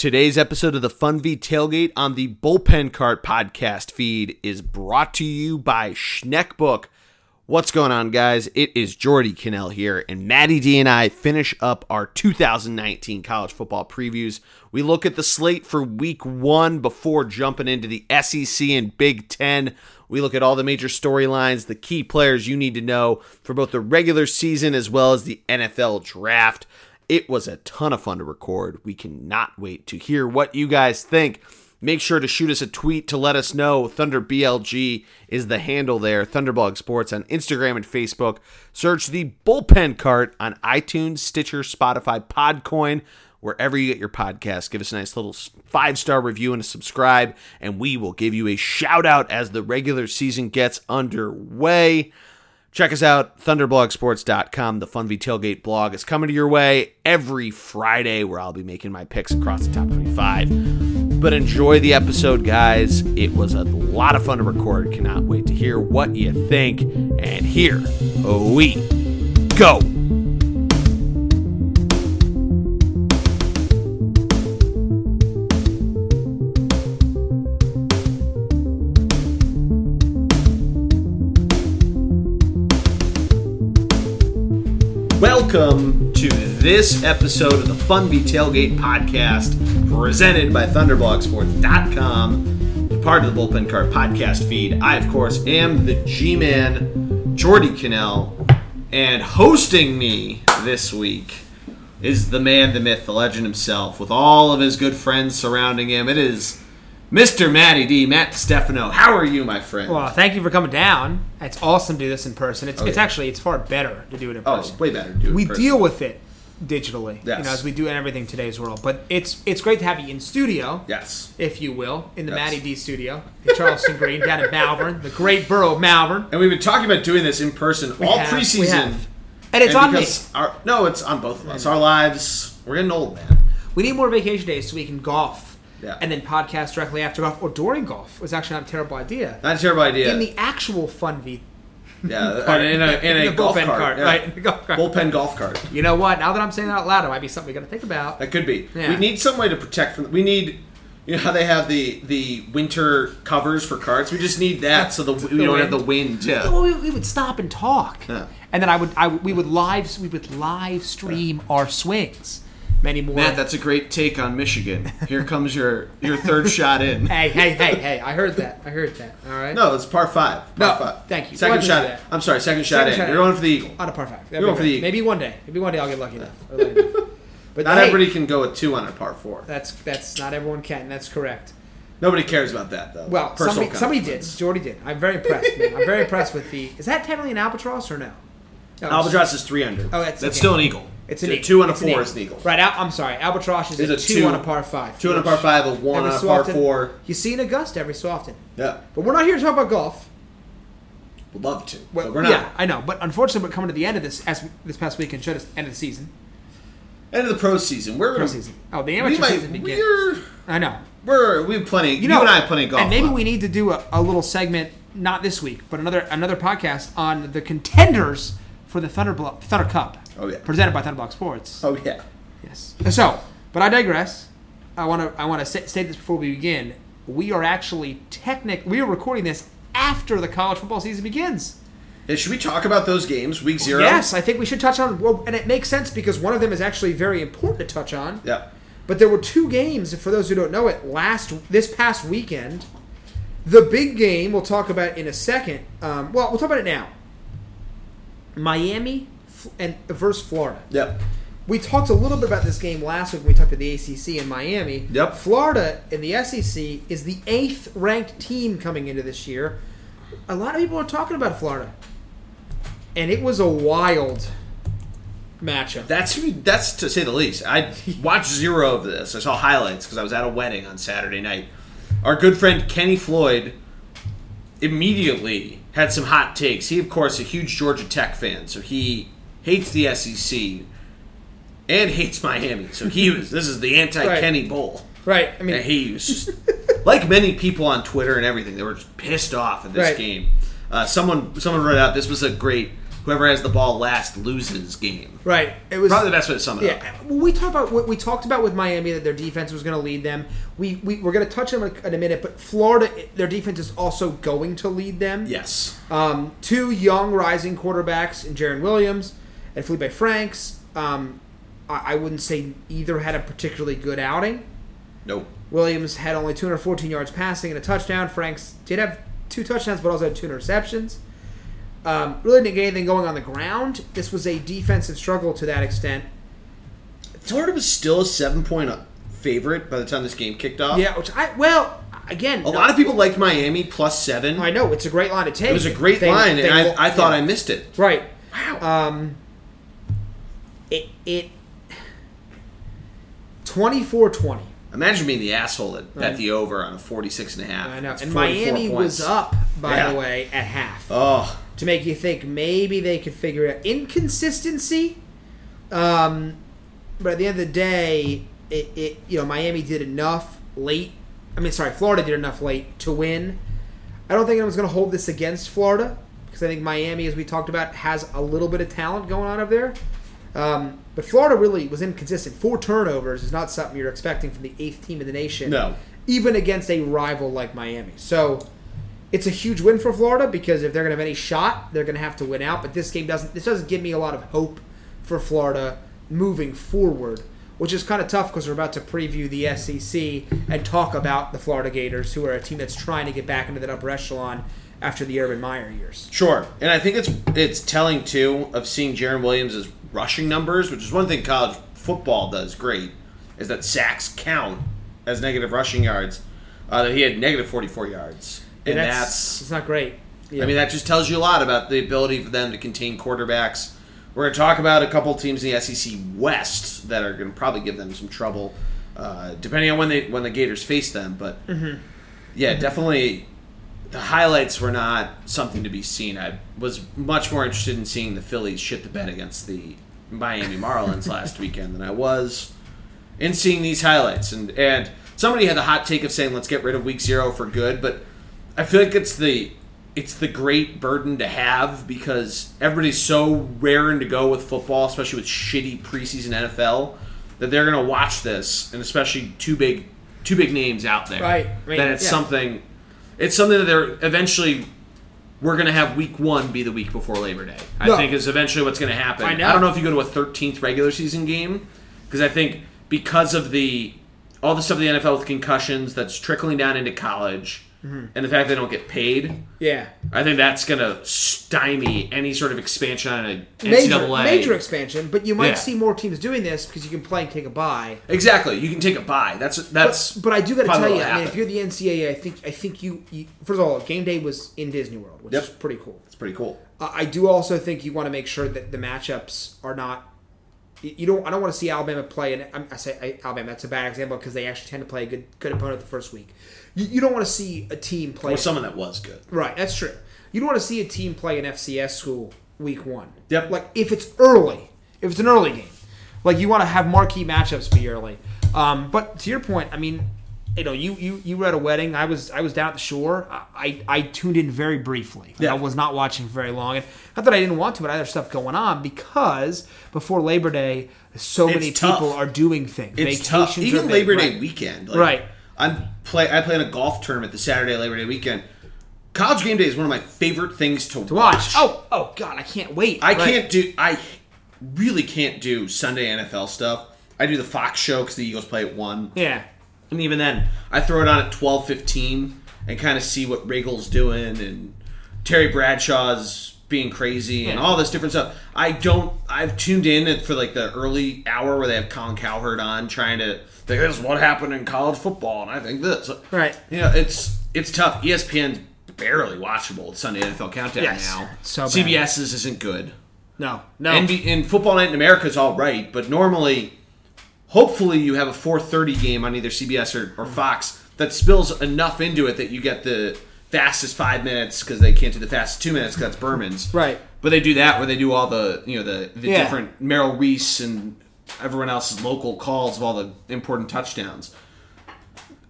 Today's episode of the Funvee Tailgate on the Bullpen Cart podcast feed is brought to you by Schneckbook. What's going on, guys? It is Geordie Connell here, and Maddie D and I finish up our 2019 college football previews. We look at the slate for week one before jumping into the SEC and Big Ten. We look at all the major storylines, the key players you need to know for both the regular season as well as the NFL draft. It was a ton of fun to record. We cannot wait to hear what you guys think. Make sure to shoot us a tweet to let us know. Thunder BLG is the handle there. Thunderblog Sports on Instagram and Facebook. Search the Bullpen Cart on iTunes, Stitcher, Spotify, Podcoin, wherever you get your podcast. Give us a nice little five star review and a subscribe, and we will give you a shout out as the regular season gets underway. Check us out, thunderblogsports.com. The Funvee Tailgate blog is coming to your way every Friday where I'll be making my picks across the top 25. But enjoy the episode, guys. It was a lot of fun to record. Cannot wait to hear what you think. And here we go. Welcome to this episode of the Funvee Tailgate podcast presented by ThunderblogSports.com, part of the Bullpen Cart podcast feed. I, of course, am the G Man, Geordie Connell, and hosting me this week is the man, the myth, the legend himself, with all of his good friends surrounding him. It is Mr. Matty D, Matt Stefano. How are you, my friend? Well, thank you for coming down. It's awesome to do this in person. It's, Oh, it's yeah. actually it's far better to do it in oh, person. oh, way better. to do it we deal with it digitally, Yes. you know, as we do in everything today's world. But it's it's great to have you in studio, Yes. if you will, in the Yes. Matty D studio in Charleston Green, down in Malvern, the great borough of Malvern. And we've been talking about doing this in person all have, we preseason. And it's And on me. Our, no, it's on both of us. Mm. Our lives, we're getting old, man. We need more vacation days so we can golf. Yeah. And then podcast directly after golf or during golf was actually not a terrible idea. Not a terrible idea. In the actual fun V yeah, cart. in a, in a the golf bullpen cart, cart, yeah. right? In the golf cart. Bullpen golf cart. You know what? Now that I'm saying that out loud, it might be something we got to think about. That could be. Yeah. We need some way to protect from. We need. You know how they have the the winter covers for carts. We just need that so the we The don't have the wind. Yeah. Well, we, we would stop and talk, Yeah. and then I would, I we would live we would live stream our swings. Many more. Matt, that's a great take on Michigan. Here comes your your third shot in. hey, hey, hey, hey! I heard that. I heard that. All right. No, it's par five. Par No, five. thank you. Second Why shot. In. I'm sorry. Second shot Second in. shot You're going for the eagle. On a par five. You're going for the eagle. Maybe one day. Maybe one day I'll get lucky enough. I'll let you know. But Not hey, everybody can go with two on a par four. That's that's not everyone can. That's correct. Nobody cares about that though. Well, Personal somebody, somebody did. Geordie did. I'm very impressed, man. I'm very impressed with the. Is that technically an albatross or no? No, Albatross is three under. Oh, that's- that's okay. still an eagle. It's an Two- eagle. Two on a It's an four is an eagle. Right. Al- I'm sorry. Albatross is Is a a two, two- on a par five. Two on a par five, a one on a so par often four. You see in Augusta every so often. Yeah, But we're not here to talk about golf. would love to, Well, but we're not. Yeah, I know. But unfortunately, we're coming to the end of this as this past weekend showed us end of the season. End of the pro season. We're Pro season. Oh, the amateur might, season begins. we're I know. we're we have plenty. You, know, and I have plenty of golf. And maybe left. we need to do a, a little segment, not this week, but another another podcast on the contenders for the Thunder Thunder Cup. Oh, yeah. Presented by Thunderblog Sports. Oh yeah. Yes. So, but I digress. I want to I want to state this before we begin. We are actually technic. We are recording this after the college football season begins. Yeah, should we talk about those games? Week zero. Yes, I think we should touch on. Well, and it makes sense because one of them is actually very important to touch on. Yeah. But there were two games, for those who don't know it, last this past weekend. The big game we'll talk about in a second. Um, well, we'll talk about it now. Miami and versus Florida. Yep. We talked a little bit about this game last week when we talked to the ACC in Miami. Yep. Florida in the SEC is the eighth ranked team coming into this year. A lot of people are talking about Florida, and it was a wild matchup. That's that's to say the least. I watched zero of this. I saw highlights because I was at a wedding on Saturday night. Our good friend Kenny Floyd immediately had some hot takes. He, of course, a huge Georgia Tech fan, so he hates the SEC and hates Miami. So he was. This is the anti-Kenny Bowl. right. I mean, And he was just like many people on Twitter and everything. They were just pissed off at this Right. game. Uh, someone someone wrote out this was a great whoever has the ball last loses game. Right. It was Probably the best way to sum it Yeah, up. well, we talked about what we talked about with Miami that their defense was going to lead them. We, we we're going to touch on it in a minute, but Florida, their defense is also going to lead them. Yes. Um, two young rising quarterbacks in Jarren Williams and Feleipe Franks. Um, I, I wouldn't say either had a particularly good outing. Nope. Williams had only 214 yards passing and a touchdown. Franks did have two touchdowns, but also had two interceptions. Um, really didn't get anything going on the ground. This was a defensive struggle to that extent. Florida was still a seven point favorite by the time this game kicked off. Yeah, which I well again. A lot of people liked Miami plus seven. I know it's a great line to take. It was a great They- line, they and will- I, I thought yeah. I missed it. right. Wow. Um, it it 24-20. Imagine being the asshole that bet Right. the over on a 46 and a half. I know. It's And 44 Miami points. was up, by Yeah. the way, at half. Oh, to make you think maybe they could figure it out. Inconsistency, um, but at the end of the day, it, it you know Miami did enough late. I mean, sorry, Florida did enough late to win. I don't think anyone's going to hold this against Florida because I think Miami, as we talked about, has a little bit of talent going on over there. Um, but Florida really was inconsistent. Four turnovers is not something you're expecting from the eighth team in the nation. No. Even against a rival like Miami. So it's a huge win for Florida because if they're going to have any shot, they're going to have to win out. But this game doesn't. This doesn't give me a lot of hope for Florida moving forward, which is kind of tough because we're about to preview the SEC and talk about the Florida Gators, who are a team that's trying to get back into that upper echelon after the Urban Meyer years. sure. And I think it's it's telling too of seeing Jarren Williams' rushing numbers, which is one thing college football does great, is that sacks count as negative rushing yards. Uh, that he had negative 44 yards, and that's it's not great. Yeah. I mean, that just tells you a lot about the ability for them to contain quarterbacks. We're going to talk about a couple teams in the SEC West that are going to probably give them some trouble, uh, depending on when they when the Gators face them. But yeah, definitely, the highlights were not something to be seen. I was much more interested in seeing the Phillies shit the bed against the Miami Marlins last weekend than I was in seeing these highlights. And and somebody had the hot take of saying let's get rid of week zero for good, but I feel like it's the it's the great burden to have because everybody's so raring to go with football, especially with shitty preseason NFL, that they're gonna watch this, and especially two big two big names out there. Right. Mean, that it's yeah. something it's something that they're eventually we're gonna have week one be the week before Labor Day. I No. think is eventually what's gonna happen. I know. don't know if you go to a thirteenth regular season game because I think because of the all the stuff in the NFL with concussions that's trickling down into college Mm-hmm. and the fact they don't get paid, yeah. I think that's gonna stymie any sort of expansion on a Major, NCAA. major expansion, but you might Yeah. see more teams doing this because you can play and take a buy. Exactly. You can take a buy. That's that's. But, but I do got to tell you, I mean, if you're the NCAA, I think I think you, you first of all, game day was in Disney World, which Yep. is pretty cool. it's pretty cool. Uh, I do also think you want to make sure that the matchups are not. you- don't. I don't want to see Alabama play, and I say I- Alabama. That's a bad example because they actually tend to play a good good opponent the first week. You, you don't want to see a team play. Or someone that was good. Right, that's true. You don't want to see a team play an FCS school week one. Yep. Like if it's early, if it's an early game, like you want to have marquee matchups be early. Um, but to your point, I mean, you know, you you you were at a wedding. I was I was down at the shore. I I tuned in very briefly. Yeah. I was not watching very long, and not that I didn't want to, but I had other stuff going on because before Labor Day, so It's many tough. people are doing things. It's tough. Even Labor right. Day weekend. Like, Right. I'm play. I play in a golf tournament the Saturday Labor Day weekend. College game day is one of my favorite things to, To watch. Oh, oh God, I can't wait. I Right. can't do. I really can't do Sunday NFL stuff. I do the Fox show because the Eagles play at one, Yeah. and even then, I throw it on at twelve fifteen and kind of see what Regal's doing and Terry Bradshaw's being crazy and all this different stuff. I don't. I've tuned in for like the early hour where they have Colin Cowherd on trying to. This is what happened in college football, and I think this. Right. You know, it's it's tough. ESPN's barely watchable. It's Sunday NFL Countdown Yes. now. So bad. CBS's isn't good. No. No. NB in Football Night in America is all right, but normally, hopefully, you have a 4:30 game on either CBS or, or mm-hmm. Fox that spills enough into it that you get the fastest five minutes because they can't do the fastest two minutes because that's Berman's. Right. But they do that where they do all the you know the the Yeah. different Merrill Reese and everyone else's local calls of all the important touchdowns.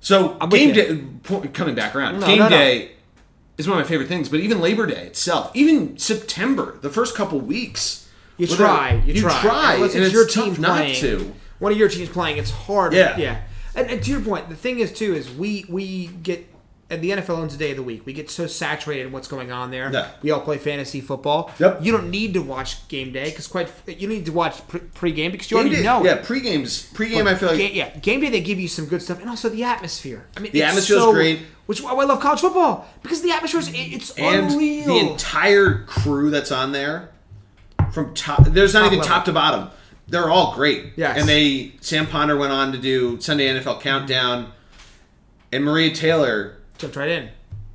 So I'm game day, coming back around, No, game no, no. day. is one of my favorite things. But even Labor Day itself, even September, the first couple weeks, You try. You, you try. try, and it's it's your team not to. One of your teams playing, it's hard. Yeah. Yeah. And, and to your point, the thing is too is we we get and the NFL owns a day of the week. We get so saturated in what's going on there. Yeah. We all play fantasy football. Yep. You don't need to watch game day because quite you need to watch pre- pre-game because you Game already day- know. yeah, it. pre-games, pre-game. I feel like Ga- yeah, game day they give you some good stuff, and also the atmosphere. I mean, The atmosphere is so- great. which why I love college football because the atmosphere is it- it's and unreal. the entire crew that's on there, from top, there's not Top even level. top to bottom. They're all great. Yes. And they Sam Ponder went on to do Sunday NFL Countdown, and Maria Taylor jumped right in.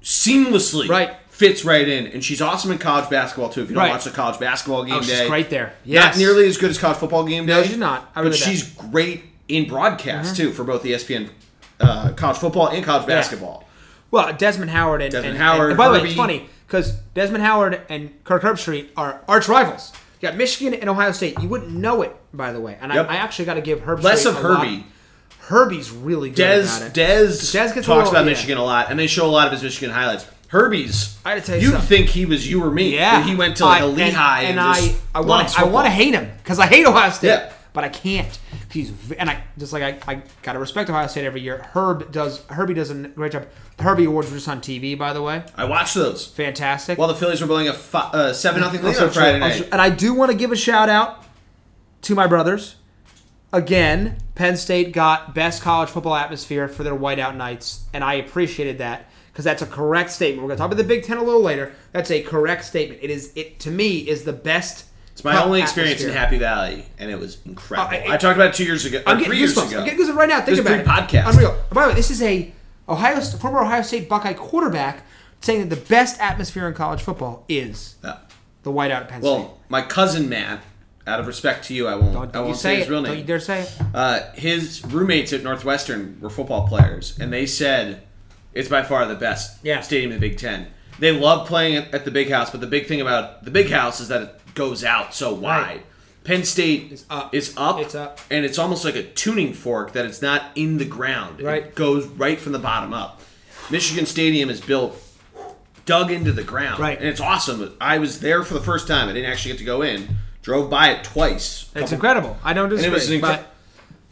seamlessly Right. fits right in, and she's awesome in college basketball too. If you don't Right. watch the college basketball game Oh, she's day, great there. Not nearly as good as college football game day. No, she's not. I but with she's great in broadcast too for both ESPN, uh, college football and college basketball. Well, Desmond Howard and Desmond and- Howard, And, by the way, it's funny because Desmond Howard and Kirk Herbstreit are arch rivals. You got Michigan and Ohio State. You wouldn't know it, by the way. And Yep. I, I actually got to give Herbstreit Less of a lot- Herbie. Herbie's really good Des about it. Des, Des gets talks little- about yeah. Michigan a lot, and they show a lot of his Michigan highlights. Herbie's, I gotta tell you you'd think he was you or me. Yeah, he went to like a Lehigh and, and, and just I, I want, I want to hate him because I hate Ohio State, Yeah. but I can't. He's and I just like I, I gotta respect Ohio State every year. Herb does Herbie does a great job. The Herbie Awards were just on TV, by the way. I watched those Fantastic. while the Phillies were blowing a fi- uh, seven nothing lead on Friday night. and I do want to give a shout out to my brothers. Again, Penn State got best college football atmosphere for their whiteout nights, and I appreciated that because that's a correct statement. We're going to talk about the Big Ten a little later. That's a correct statement. It is it to me is the best. It's my only experience in. Happy Valley, and it was incredible. Oh, I- I, talked about it two years ago, I'm getting three years goosebumps. ago. I'm getting goosebumps right now. Think There's about it. Podcast. Unreal. By the way, this is a Ohio former Ohio State Buckeye quarterback saying that the best atmosphere in college football is the whiteout at Penn State. Well, my cousin Matt, out of respect to you, I won't. Don't, don't you won't say, say his real Don't you name. dare say it. Uh, his roommates at Northwestern were football players, and they said it's by far the best Yeah. stadium in the Big Ten. They love playing at, the Big House, but the big thing about the Big House is that it goes out so wide. Penn State It's up. is up, It's up. and it's almost like a tuning fork that it's not in the ground. Right. It goes right from the bottom up. Michigan Stadium is built dug into the ground, Right. And it's awesome. I was there for the first time. I didn't actually get to go in. Drove by it twice. It's Couple- incredible. I don't disagree. was incre- but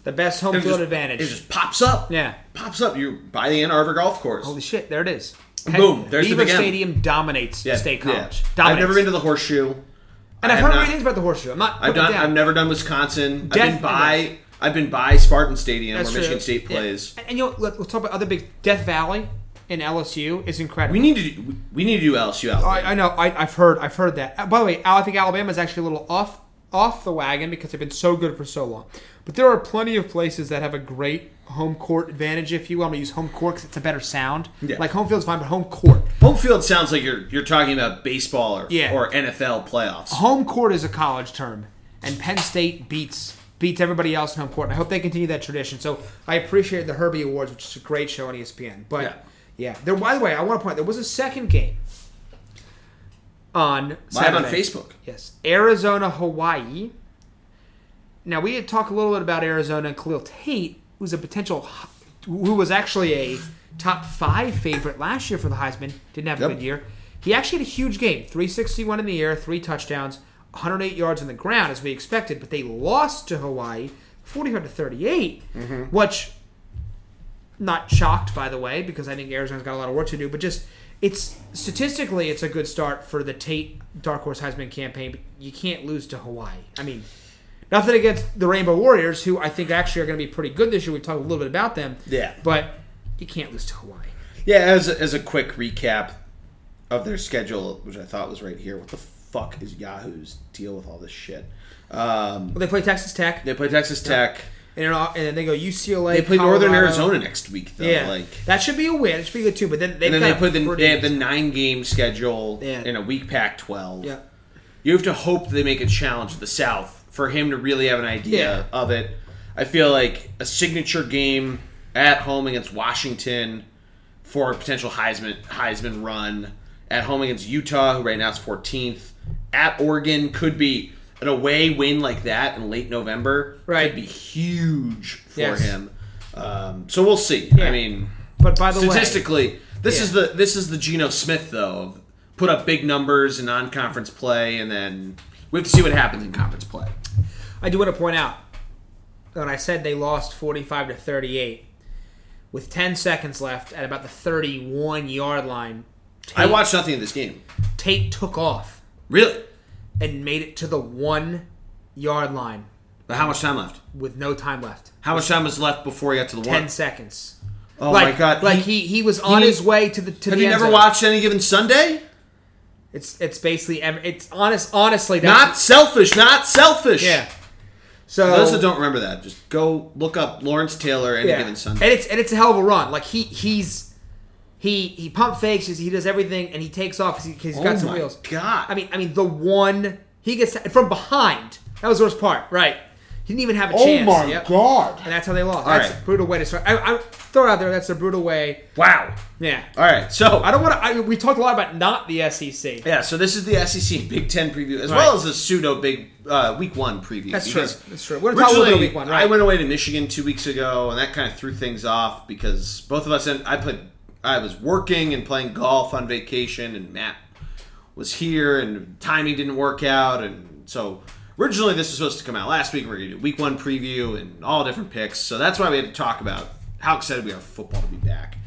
the best home it field just- advantage. It just pops up. Yeah. Pops up. You're by the Ann Arbor Golf Course. Holy shit! There it is. Boom, there's the Beaver big M. Stadium dominates Yeah, State yeah. College. I've never been to the horseshoe. and I've heard have great things about the horseshoe. I'm not. I've putting it done. down. I've never done Wisconsin. I've been by. I've been by Spartan Stadium That's where true. Michigan State Yeah. plays. And, and you know, let, us talk about other big. Death Valley in LSU is incredible. We need to. do- We need to do LSU out. I, I know. I, I've heard. I've heard that. By the way, I think Alabama is actually a little off off the wagon because they've been so good for so long. But there are plenty of places that have a great home court advantage, if you will. I'm gonna use home court because it's a better sound. Yeah. Like home field's fine, but home court. Home field sounds like you're you're talking about baseball or Yeah. or NFL playoffs. Home court is a college term, and Penn State beats beats everybody else in home court. And I hope they continue that tradition. So I appreciate the Herbie Awards, which is a great show on ESPN. But Yeah. Yeah, there. By the way, I want to point there was a second game on Live Saturday. on Facebook. Yes, Arizona, Hawaii. Now we had talked a little bit about Arizona and Khalil Tate, who's a potential, who was actually a top five favorite last year for the Heisman. Didn't have a Yep. good year. He actually had a huge game: 361 in the air, three touchdowns, 108 yards on the ground, as we expected. But they lost to Hawaii, 45 to 38, mm-hmm. which not shocked by the way because I think Arizona's got a lot of work to do, but just it's statistically it's a good start for the Tate Dark Horse Heisman campaign. But you can't lose to Hawaii. I mean, nothing against the Rainbow Warriors, who I think actually are going to be pretty good this year. We talked a little bit about them, Yeah. but you can't lose to Hawaii. Yeah, as a, as a quick recap of their schedule, which I thought was right here. What the fuck is Yahoo's deal with all this shit? Um, Well, they play Texas Tech, they play Texas Tech. And, then, and then they go UCLA. They play Northern Arizona next week, though. Yeah, Like, that should be a win. It should be good too. But then they've and then they put the they have the nine game schedule Yeah. in a week Pac twelve. yeah. You have to hope they make a challenge to the South for him to really have an idea Yeah. of it. I feel like a signature game at home against Washington for a potential Heisman Heisman run. At home against Utah, who right now is 14th. At Oregon could be an away win like that in late November. Right. Could be huge for Yes. him. Um, so we'll see. Yeah. I mean, But by the way, statistically, This Yeah. is the this is the Geno Smith though. Put up big numbers in non-conference play, and then we have to see what happens in conference play. I do want to point out when I said they lost 45 to 38, with 10 seconds left at about the 31 yard line, Tate, I watched nothing of this game. Tate took off Really? And made it to the one yard line But how much time left? with no time left. How much time was left before he got to the 10 one? seconds. Oh like, my god! Like he, he was on he- his way to the to have the you never zone. watched any given Sunday? It's it's basically it's honest honestly that's Not selfish. Not selfish. yeah. So For those that don't remember that, just go look up Lawrence Taylor any yeah. given Sunday. and it's and it's a hell of a run. Like he he's he he pump fakes, he does everything, and he takes off because he, has got oh some my wheels. god! I mean, I mean the one he gets from behind. That was the worst part, right? He didn't even have a oh chance. Oh my Yep. god! And that's how they lost. All that's right. a brutal way to start. I, I throw it out there. That's a brutal way. Wow. Yeah. All right, so I don't want to. We talked a lot about not the SEC. Yeah, so this is the SEC Big Ten preview, as Right. well as the pseudo Big uh, Week One preview. That's true. That's true. We're gonna talk a little bit originally, of week one, I went away to Michigan two weeks ago, and that kind of threw things off because both of us and I played. I was working and playing golf on vacation, and Matt was here, and timing didn't work out, and so originally this was supposed to come out last week. We are gonna do Week One preview and all different picks, so that's why we had to talk about how excited we are for football to be back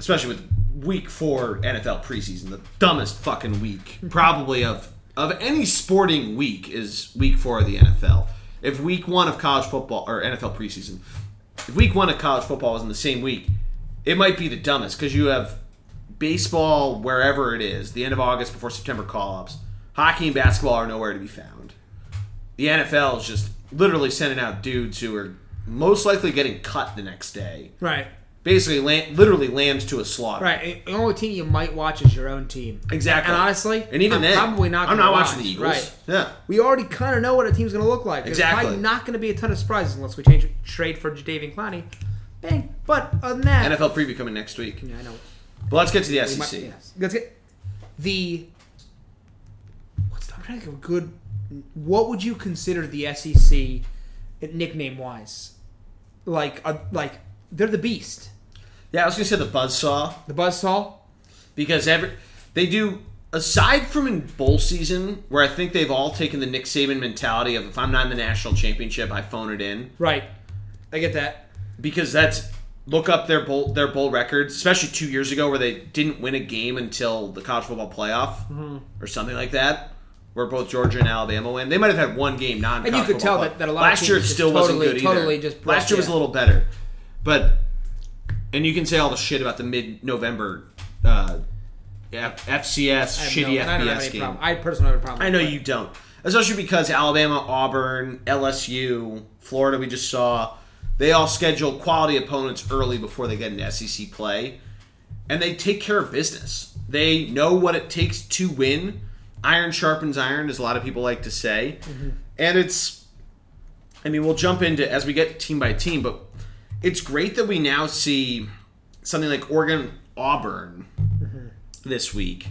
especially with week four NFL preseason, the dumbest fucking week probably of of any sporting week is week four of the NFL. If week one of college football or NFL preseason, if week one of college football was in the same week, it might be the dumbest because you have baseball wherever it is, the end of August before September call ups. Hockey and basketball are nowhere to be found. The NFL is just literally sending out dudes who are most likely getting cut the next day Right. basically lam- literally lambs to a slaughter. Right. The only team you might watch is your own team. Exactly. And honestly, and even I'm then, probably not. I'm not watching watch. the Eagles. Right. Yeah. We already kind of know what a team's going to look like. There's Exactly. probably not going to be a ton of surprises unless we change trade for Jadeveon Clowney. Bang. But other than that, NFL preview coming next week. Yeah, I know. But let's get to the We SEC. might- yes. Let's get the. What's the, I'm trying to think of a good. What would you consider the SEC nickname wise? Like, a, like they're the beast, Yeah, I was gonna say the buzzsaw the buzzsaw. because every they do aside from in bowl season where I think they've all taken the Nick Saban mentality of if I'm not in the national championship, I phone it in Right. I get that. Because that's look up their bowl their bowl records, especially two years ago where they didn't win a game until the college football playoff Mm-hmm. or something like that. Where both Georgia and Alabama win, they might have had one game non. And you could tell that- that a lot of last year it still wasn't totally- good either. totally just broke- last year was a little better, but and you can say all the shit about the mid-November uh, F- FCS shitty no- and I don't have FBS game. problem. I personally have a problem. I know you don't, especially because Alabama, Auburn, LSU, Florida. We just saw they all schedule quality opponents early before they get an SEC play, and they take care of business. They know what it takes to win. Iron sharpens iron, as a lot of people like to say, mm-hmm. and it's. I mean, we'll jump into as we get team by team, but it's great that we now see something like Oregon Auburn mm-hmm. this week,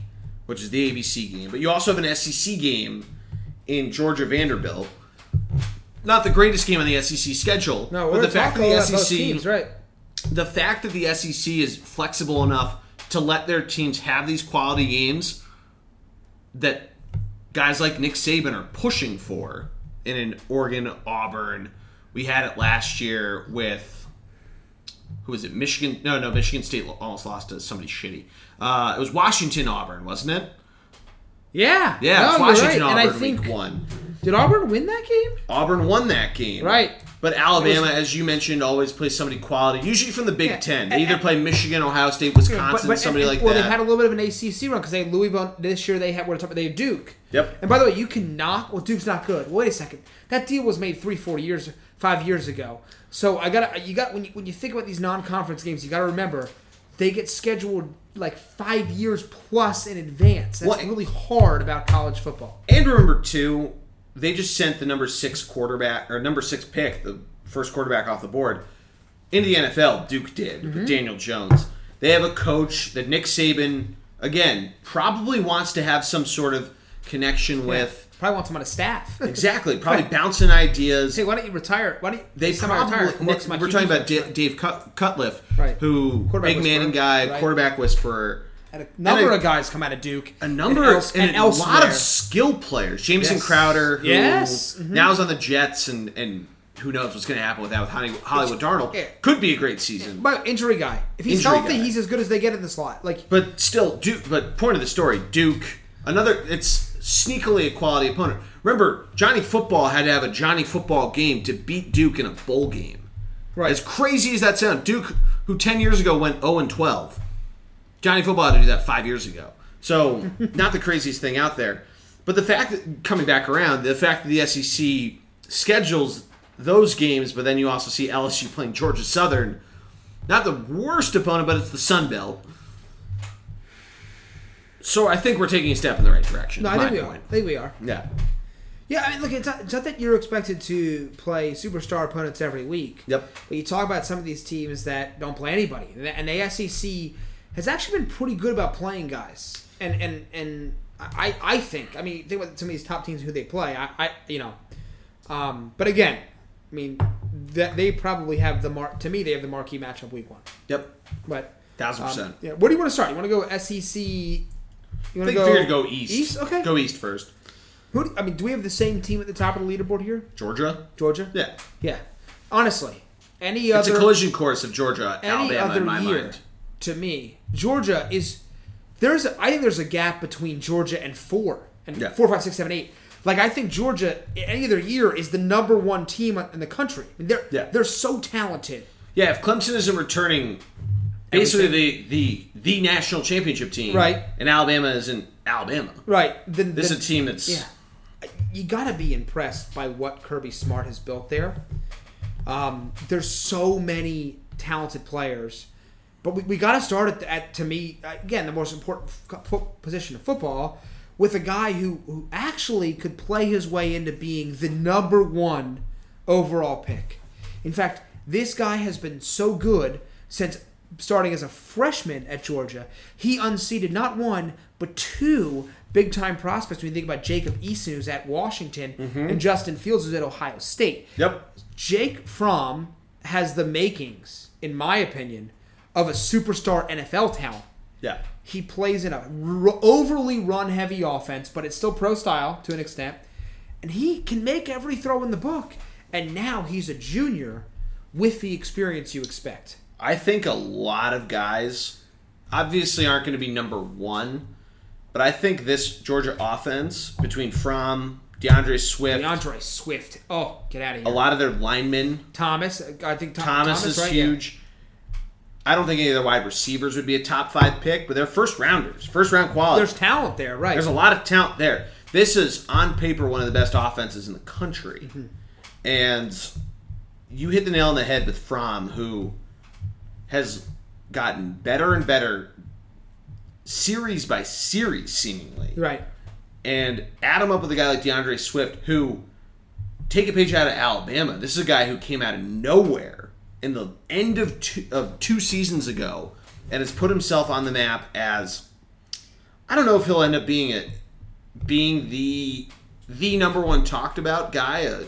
which is the ABC game. But you also have an SEC game in Georgia Vanderbilt. Not the greatest game on the SEC schedule. No, but the fact that the SEC, teams, right? the fact that the SEC is flexible enough to let their teams have these quality games that guys like Nick Saban are pushing for in an Oregon Auburn. We had it last year with who was it? Michigan? No, no, Michigan State almost lost to somebody shitty. Uh, it was Washington Auburn, wasn't it? Yeah. Yeah, no, Washington right. Auburn And I think week one. Did Auburn win that game? Auburn won that game. Right. But Alabama, as you mentioned, always plays somebody quality, usually from the Big Yeah, Ten. They and- either play Michigan, Ohio State, Wisconsin, But- but- somebody and- like well, that. Well, they had a little bit of an ACC run because they had Louisville this year. They had what they had Duke. Yep. And by the way, you can knock. Well, Duke's not good. Wait a second. That deal was made three, four years, five years ago. So I got you got when you, when you think about these non-conference games, you got to remember they get scheduled like five years plus in advance. That's Well, really hard about college football. And remember too, they just sent the number six quarterback or number six pick, the first quarterback off the board, into the NFL. Duke did Mm-hmm. with Daniel Jones. They have a coach that Nick Saban again probably wants to have some sort of connection with. Probably wants him on his staff. Exactly. Probably bouncing ideas. Hey, why don't you retire? Why don't you They probably. Works my We're talking about. Da- Dave Cut- Cutcliffe, Right. who big Manning guy, right. quarterback whisperer. And a number a- of guys come out of Duke. A number and, else, and, and a lot of skill players. Jamison Yes. Crowder, who Yes. Mhm. now is on the Jets, and and who knows what's going to happen with that with Hollywood Darnold. yeah. Could be a great season. But injury guy. If he's Injury healthy, guy. he's as good as they get in the slot. Like But still, Duke. But point of the story, Duke. Another. It's sneakily a quality opponent. Remember, Johnny Football had to have a Johnny Football game to beat Duke in a bowl game. right. As crazy as that sounds, Duke, who ten years ago went zero and twelve, Johnny Football had to do that five years ago. So not the craziest thing out there. But the fact that coming back around, the fact that the SEC schedules those games, but then you also see LSU playing Georgia Southern. Not the worst opponent, but it's the Sun Belt. So I think we're taking a step in the right direction. no, I think we are. I think we are. Yeah. Yeah, I mean, look, it's not, it's not that you're expected to play superstar opponents every week. Yep. But you talk about some of these teams that don't play anybody, and the- and the SEC has actually been pretty good about playing guys. And and and I I think I mean think about some of these top teams who they play. I, I you know, um, but again, I mean that they probably have the mark. To me, they have the marquee matchup week one. Yep. But Thousand um, percent. yeah, where do you want to start? You want to go SEC? You I want think to figure go to go east. East, okay. Go east first. Who? Do, I mean, do we have the same team at the top of the leaderboard here? Georgia. Georgia. Yeah. Yeah. Honestly, any other. It's a collision course of Georgia, Alabama other in my year mind. To me, Georgia is there's a, I think there's a gap between Georgia and four and Yeah. four, five, six, seven, eight. Like I think Georgia any other year is the number one team in the country. I mean, they're Yeah. they're so talented. Yeah, if Clemson isn't returning basically the, the the national championship team, Right. and Alabama isn't Alabama. Right. Then This then- is a team that's Yeah. You got to be impressed by what Kirby Smart has built there. Um, there's so many talented players, but we, we got to start at, at, to me, uh, again, the most important f- position of football with a guy who, who actually could play his way into being the number one overall pick. In fact, this guy has been so good since starting as a freshman at Georgia. He unseated not one, but two big time prospects when you think about Jacob Eason, who's at Washington, mm-hmm. and Justin Fields, who's at Ohio State. Yep. Jake Fromm has the makings, in my opinion, of a superstar NFL talent. Yeah. He plays in a r- overly run heavy offense, but it's still pro style to an extent. And he can make every throw in the book. And now he's a junior with the experience you expect. I think a lot of guys obviously aren't going to be number one, but I think this Georgia offense between Fromm, D'Andre Swift, D'Andre Swift. Oh, get out of here. a lot of their linemen, Thomas. I think Tom, Thomas, is right? Yeah. I don't think any of their wide receivers would be a top five pick, but they're first rounders, first round quality. There's talent there, right? There's a lot of talent there. This is on paper one of the best offenses in the country, Mm-hmm. and you hit the nail on the head with Fromm, who has gotten better and better, series by series, seemingly. right. And add him up with a guy like D'Andre Swift, who take a page out of Alabama. This is a guy who came out of nowhere in the end of two, of two seasons ago, and has put himself on the map as I don't know if he'll end up being a being the the number one talked about guy. Uh,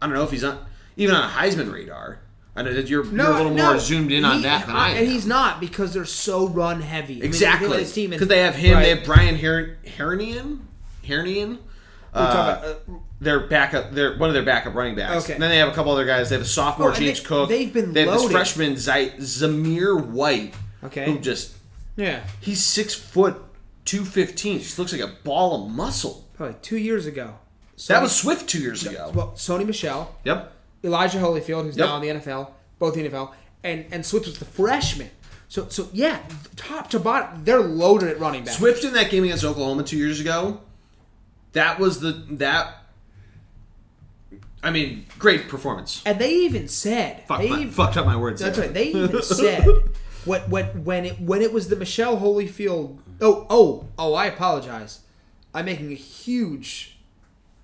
I don't know if he's on even on a Heisman radar. I know that you're, you're a little more zoomed in on that than I am. And he's not because they're so run heavy. Exactly look at his team because they have him. Right. They have Brian Her- Herrien. Herrien. We're Uh, talking about, uh, their backup, their one of their backup running backs. Okay. And then they have a couple other guys. They have a sophomore Oh, James they- Cook. they've been They have this freshman Zai- Zamir White. Okay. Who just yeah, he's six foot two fifteen. Just looks like a ball of muscle. probably two years ago. That was Swift two years ago. well, Sony Michel, Yep. Elijah Holyfield, who's Yep. now in the NFL, both the NFL, and and Swift was the freshman. So so yeah, top to bottom, they're loaded at running back. Swift in that game against Oklahoma two years ago. That was the that. I mean, great performance. and they even said Fuck they my, even, fucked up my words. That's there. right. They even said what what when it when it was the Michel Holyfield. Oh oh oh! I apologize. I'm making a huge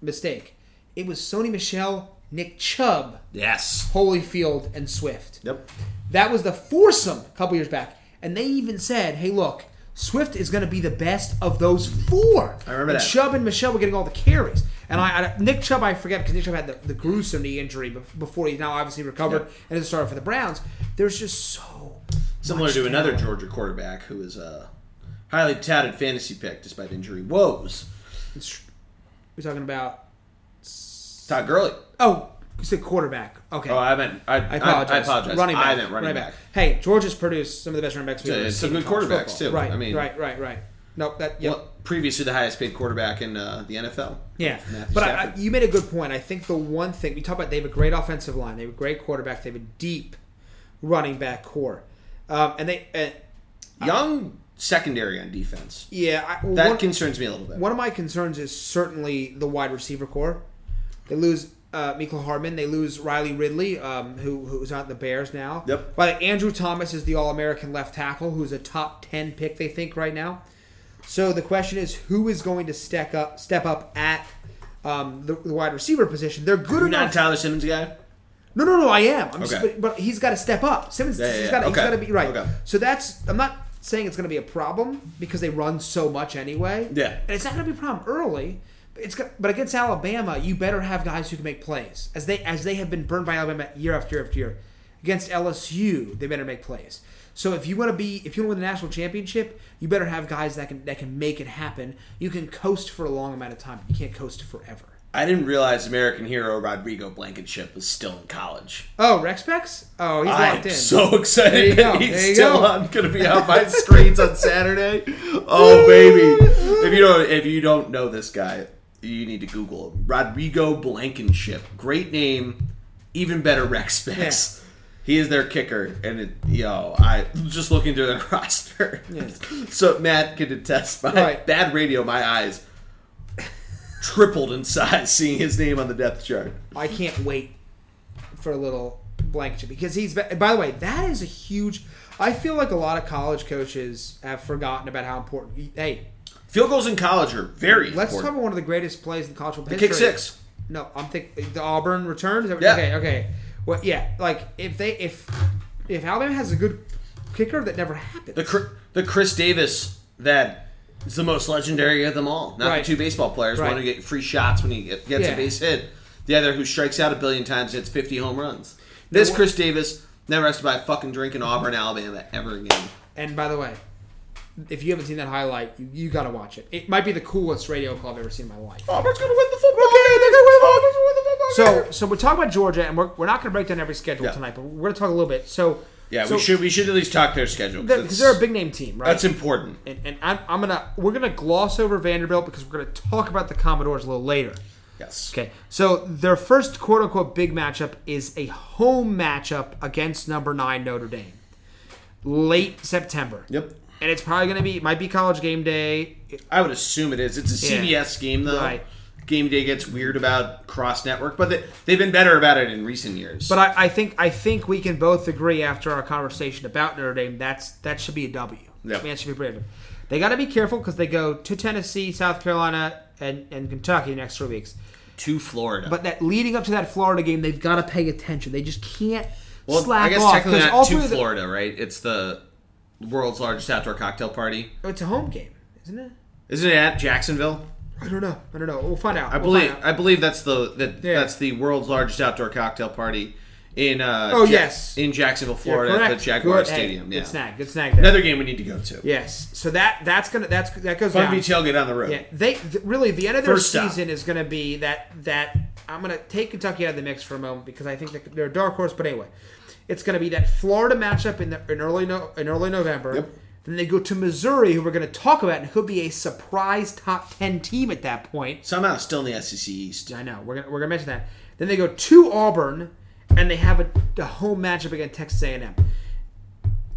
mistake. It was Sony Michel, Nick Chubb, Yes. Holyfield, and Swift. Yep. That was the foursome a couple years back, and they even said, "Hey, look." Swift is going to be the best of those four. I remember and that. Chubb and Michel were getting all the carries. And I, I Nick Chubb, I forget because Nick Chubb had the, the gruesome knee injury before he now obviously recovered Yeah. and is a starter for the Browns. There's just so Similar to another. Georgia quarterback who is a highly touted fantasy pick despite injury woes. It's- We're talking about Todd Gurley. oh, you said quarterback. Okay. Oh, I meant I, I apologize. I, apologize. Running back. I meant running, back. Hey, Georgia's produced some of the best running backs we've ever some good quarterbacks, football. too. Right. I mean- right, right, right. Nope. That. Yep. Well, previously the highest paid quarterback in uh, the NFL. Yeah, Matthew but I, I, you made a good point. I think the one thing we talk about, they have a great offensive line, they have a great quarterback, they have a deep running back core, um, and they, uh, Young secondary on defense. yeah, I, well, That one, concerns me a little bit. one of my concerns is certainly the wide receiver core. They lose uh, Mecole Hardman. they lose Riley Ridley, um, who who's on the Bears now. Yep. But Andrew Thomas is the All American left tackle, who's a top ten pick, they think right now. So the question is, who is going to step up, step up at um, the, the wide receiver position? They're good You're enough. not Tyler Simmons guy. No, no, no. I am. I'm just, Okay. but, but he's got to step up. Simmons, Yeah, yeah, he's yeah. got to Okay. be right. Okay. So that's. I'm not saying it's going to be a problem because they run so much anyway. Yeah. and it's not going to be a problem early. But it's got, but against Alabama, you better have guys who can make plays as they as they have been burned by Alabama year after year after year. Against LSU, they better make plays. So if you want to be if you want to win the national championship, you better have guys that can that can make it happen. You can coast for a long amount of time. You can't coast forever. I didn't realize American hero Rodrigo Blankenship was still in college. Oh, Rec Specs? Oh, he's I'm locked in. so excited that he's still go. on, going to be on my screens on Saturday. Oh baby! If you don't, if you don't know this guy, you need to Google. Rodrigo Blankenship. Great name. Even better rec specs. He is their kicker, and it, yo, I just looking through their roster. Yeah. So Matt can attest. My Right. bad radio. My eyes tripled in size seeing his name on the depth chart. I can't wait for a little Blankenship because he's. By the way, that is a huge. I feel like a lot of college coaches have forgotten about how important. Hey, Field goals in college are very let's talk about one of the greatest plays in college football Kick history. six. No, I'm thinking the Auburn return. That- Yeah. Okay, okay. Well, yeah. Like if they if if Alabama has a good kicker, that never happens. The the Chris Davis that is the most legendary of them all. Not Right. the two baseball players, one Right. who get free shots when he gets Yeah. a base hit, the other who strikes out a billion times, hits fifty home runs. This Chris Davis never has to buy a fucking drink in Auburn, Alabama ever again. And by the way, if you haven't seen that highlight, you, you got to watch it. It might be the coolest radio call I've ever seen in my life. Oh, Auburn's oh, gonna win the football game. They're gonna win. Auburn's gonna win the football So, game. so we're talking about Georgia, and we're, we're not going to break down every schedule Yeah. tonight, but we're going to talk a little bit. So, yeah, so we should we should at least talk their schedule because they're a big name team, right? That's important. and, and I'm, I'm gonna we're gonna gloss over Vanderbilt because we're gonna talk about the Commodores a little later. Yes. Okay, so their first quote unquote big matchup is a home matchup against number nine Notre Dame, late September. Yep. And it's probably gonna be it might be college game day. I would assume it is. It's a Yeah. CBS game though. Right. Game day gets weird about cross network, but they, they've been better about it in recent years. But I, I think I think we can both agree after our conversation about Notre Dame that's that should be a W. Yep. I mean, that should be pretty. They got to be careful because they go to Tennessee, South Carolina, and, and Kentucky the next three weeks. to Florida. But that leading up to that Florida game, they've got to pay attention. They just can't well, slack I guess off technically not to the- Florida, right? It's the world's largest outdoor cocktail party. Oh, it's a home game, isn't it? Isn't it at Jacksonville? I don't know. I don't know. We'll find out. I We'll believe out. I believe that's the that Yeah. that's the world's largest outdoor cocktail party in uh Oh, Ja- yes. in Jacksonville, Florida at the. Jaguar Good- hey, Stadium. yeah. Good snag. Good snag there. Another game we need to go to. Yes. So that that's gonna that's that goes Fun down. Tailgate on the road. Yeah, they th- really the end of their First stop. season is going to be that that I'm going to take Kentucky out of the mix for a moment because I think they're a dark horse. But anyway, it's going to be that Florida matchup in the in early no, in early November. Yep. Then they go to Missouri, who we're going to talk about, and could be a surprise top ten team at that point. Somehow still in the SEC East. I know we're gonna, we're gonna mention that. Then they go to Auburn, and they have a, a home matchup against Texas A&M.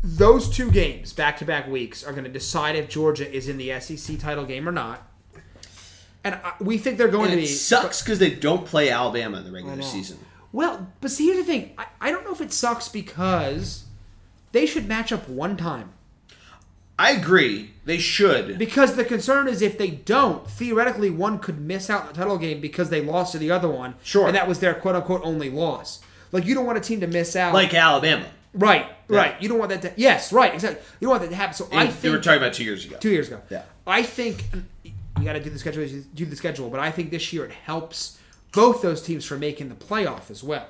Those two games, back to back weeks, are going to decide if Georgia is in the SEC title game or not. And I, we think they're going And to it be. sucks because they don't play Alabama in the regular season. Well, but see, here's the thing. I, I don't know if it sucks because they should match up one time. I agree. They should. Because the concern is if they don't, theoretically, one could miss out on the title game because they lost to the other one. Sure. And that was their quote unquote only loss. Like, you don't want a team to miss out. Like Alabama. Right, right. You don't want that to. Yes, right, exactly. You don't want that to happen. So I And they were talking about two years ago. two years ago. Yeah. I think You got to do the schedule. Do the schedule. But I think this year it helps both those teams for making the playoff as well.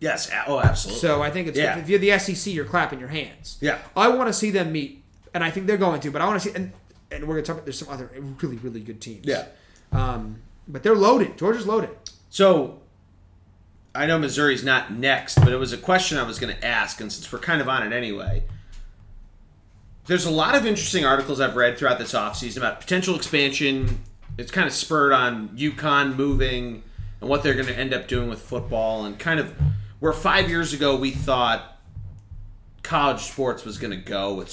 Yes. Oh, absolutely. So I think it's Yeah. if you're the SEC, you're clapping your hands. Yeah. I want to see them meet, and I think they're going to. But I want to see, and and we're going to talk about there's some other really really good teams. Yeah. Um, but they're loaded. Georgia's loaded. So, I know Missouri's not next, but it was a question I was going to ask, and since we're kind of on it anyway, there's a lot of interesting articles I've read throughout this offseason about potential expansion. It's kind of spurred on UConn moving and what they're going to end up doing with football, and kind of where five years ago we thought college sports was going to go with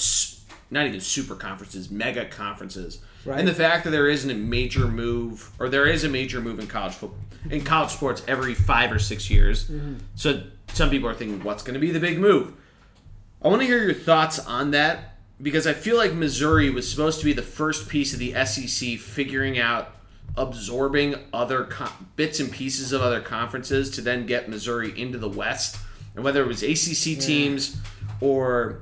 not even super conferences, mega conferences. Right. And the fact that there isn't a major move, or there is a major move in college football, in college sports every five or six years. Mm-hmm. So some people are thinking, what's going to be the big move? I want to hear your thoughts on that because I feel like Missouri was supposed to be the first piece of the SEC figuring out absorbing other co- bits and pieces of other conferences to then get Missouri into the West. And whether it was ACC teams or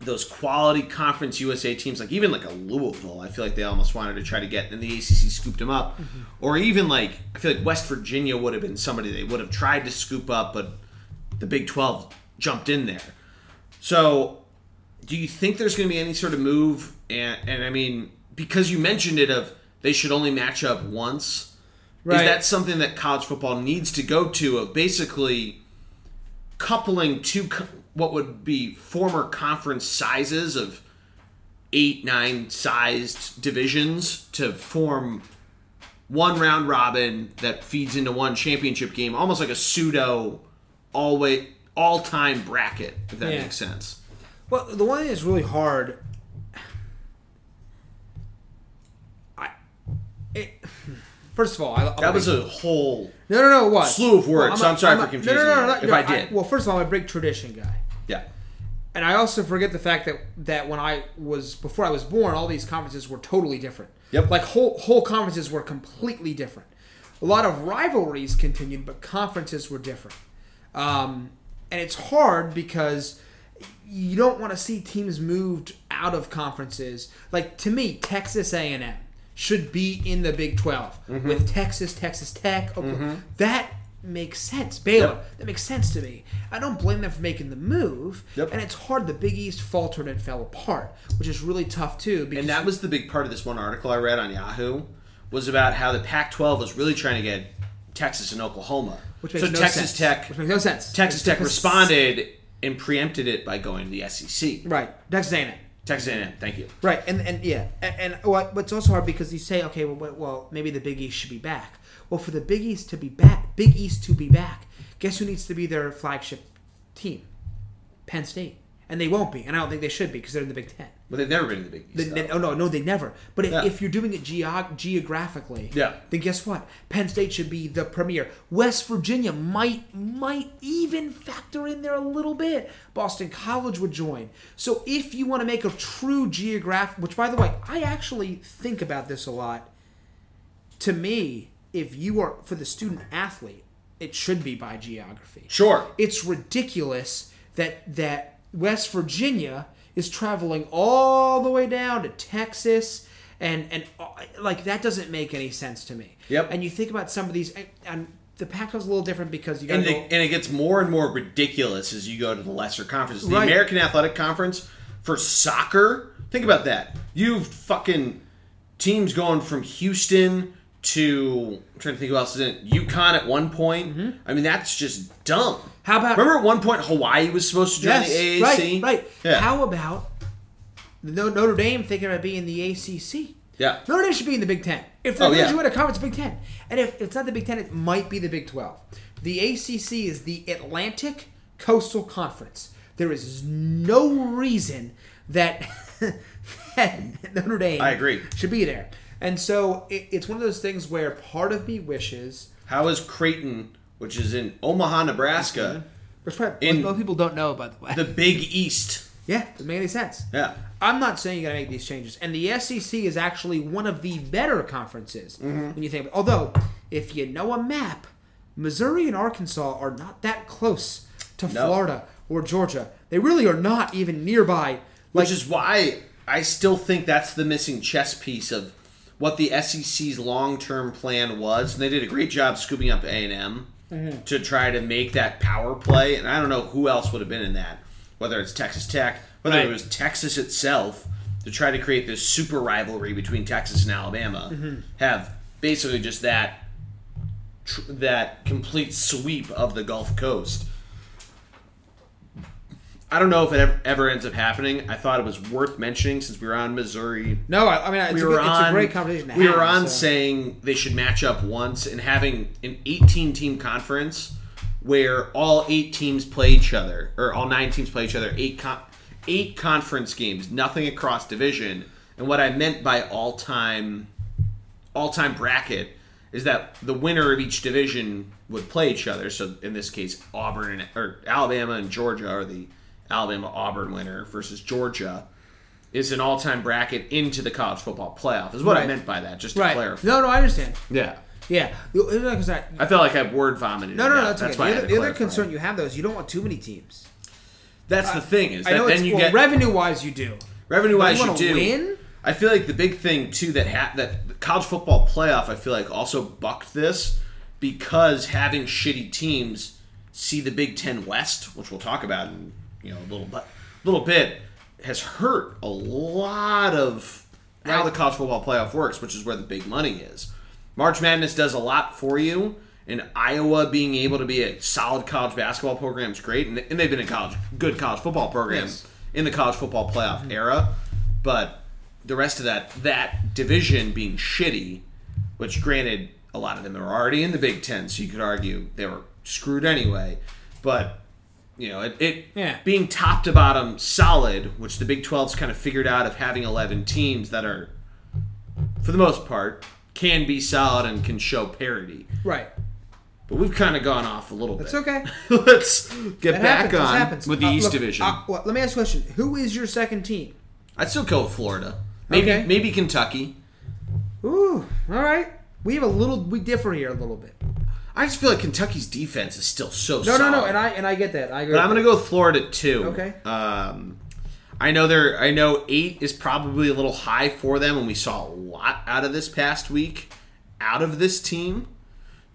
those quality conference USA teams, like even like a Louisville, I feel like they almost wanted to try to get, and the ACC scooped them up. Mm-hmm. Or even like, I feel like West Virginia would have been somebody they would have tried to scoop up, but the Big 12 jumped in there. So, do you think there's going to be any sort of move? And, and I mean, because you mentioned it, of they should only match up once. Right. Is that something that college football needs to go to? Of basically coupling two co- what would be former conference sizes of eight, nine sized divisions to form one round robin that feeds into one championship game, almost like a pseudo all way all time bracket, if that Yeah. makes sense. Well, the one thing that's really hard. I, it, first of all, I, That was a whole no, no, no. What slew of words, Well, so I'm sorry a- for no, confusing No, no, no, you, no, if no, I did. well, first of all, I'm a big tradition guy. yeah. And I also forget the fact that that when I was before I was born, all these conferences were totally different. Yep. Like whole whole conferences were completely different. A lot of rivalries continued, but conferences were different. Um, and it's hard because you don't want to see teams moved out of conferences. Like to me, Texas A and M should be in the Big 12 Mm-hmm. with Texas, Texas Tech. Oklahoma. That makes sense. Baylor, Yep. that makes sense to me. I don't blame them for making the move. Yep. And it's hard. The Big East faltered and fell apart, which is really tough too. Because And that was the big part of this one article I read on Yahoo was about how the Pac-12 was really trying to get Texas and Oklahoma. which makes so no Texas sense. Tech, which makes no sense. Texas Tech responded and preempted it by going to the SEC. Right, Texas A&M. Texas A&M, thank you. Right, and and yeah, and, and what's also hard because you say, okay, well, well, maybe the Big East should be back. Well, for the Big East to be back, Big East to be back, guess who needs to be their flagship team? Penn State, and they won't be, and I don't think they should be because they're in the Big Ten. But they've never been to the Big East. the- though. oh no, no, they never. But if- Yeah. if you're doing it geog- geographically, Yeah. then guess what? Penn State should be the premier. West Virginia might might even factor in there a little bit. Boston College would join. So if you want to make a true geographic, which by the way, I actually think about this a lot. To me, if you are for the student athlete, it should be by geography Sure. it's ridiculous that that West Virginia is traveling all the way down to Texas and and like that doesn't make any sense to me. Yep. And you think about some of these and, and the Pac-12 is a little different because you got And, go. and it gets more and more ridiculous as you go to the lesser conferences. The Right. American Athletic Conference for soccer, think about that. You've fucking teams going from Houston to I'm trying to think who else is in it. UConn at one point. Mm-hmm. I mean, that's just dumb. How about- remember at one point Hawaii was supposed to join yes, the AAC? right, right. Yeah. How about Notre Dame thinking about being in the ACC? Yeah. Notre Dame should be in the Big Ten. If they're Oh, going yeah. to join a conference, Big Ten. And if it's not the Big Ten, it might be the Big Twelve. The ACC is the Atlantic Coastal Conference. There is no reason that, that Notre Dame I agree. should be there. And so it, it's one of those things where part of me wishes. How is Creighton, which is in Omaha, Nebraska, Which probably In- most people don't know, by the way. the Big East? yeah, doesn't make any sense. Yeah. I'm not saying you got to make these changes. And the SEC is actually one of the better conferences Mm-hmm. when you think. Although, if you know a map, Missouri and Arkansas are not that close to No. Florida or Georgia. They really are not even nearby. Like, Which is why I still think that's the missing chess piece of what the SEC's long term plan was, and they did a great job scooping up A and M mm-hmm. to try to make that power play. And I don't know who else would have been in that, whether it's Texas Tech, whether Right. it was Texas itself, to try to create this super rivalry between Texas and Alabama. Mm-hmm. Have basically just that tr- that complete sweep of the Gulf Coast. I don't know if it ever, ever ends up happening. I thought it was worth mentioning since we were on Missouri. No, I, I mean it's, We a, were good, it's on. a great conversation. To we have, were on so. saying they should match up once and having an 18 team conference where all eight teams play each other, or all nine teams play each other. Eight con- eight conference games, nothing across division. And what I meant by all time all time bracket is that the winner of each division would play each other. So in this case, Auburn and or Alabama and Georgia are the Alabama Auburn winner versus Georgia is an all time bracket into the college football playoff. Is what I meant by that. Just to Right. clarify. No, no, I understand. Yeah. Yeah. Because I, I felt like I word vomited. no, no, no, that's, that's okay. The, other, the other concern you have though is you don't want too many teams. That's the thing is that then you well, get revenue wise you do. revenue wise you you do. win? I feel like the big thing too that ha- that college football playoff I feel like also bucked this because having shitty teams see the Big Ten West, which we'll talk about in you know a little bit, little bit, has hurt a lot of how the college football playoff works, which is where the big money is. March Madness does a lot for you, and Iowa being able to be a solid college basketball program is great, and and they've been a college good college football program Yes. in the college football playoff mm-hmm. era, but the rest of that that division being shitty, which granted a lot of them are already in the Big Ten, so you could argue they were screwed anyway, but you know it, it Yeah. being top to bottom solid, which the Big 12's kind of figured out of having 11 teams that are for the most part can be solid and can show parity. Right. But we've kind of gone off a little It's bit. That's okay. Let's get That back happens. On with the Uh, East look, Division. uh, well, let me ask a question. Who is your second team? I'd still go with Florida. Maybe Okay. maybe Kentucky. Ooh, all right. We have a little. We differ here a little bit. I just feel like Kentucky's defense is still so No, solid. no, no. And I and I get that. I agree. but I'm gonna go with Florida too. Okay. Um, I know they're. I know eight is probably a little high for them, and we saw a lot out of this past week, out of this team,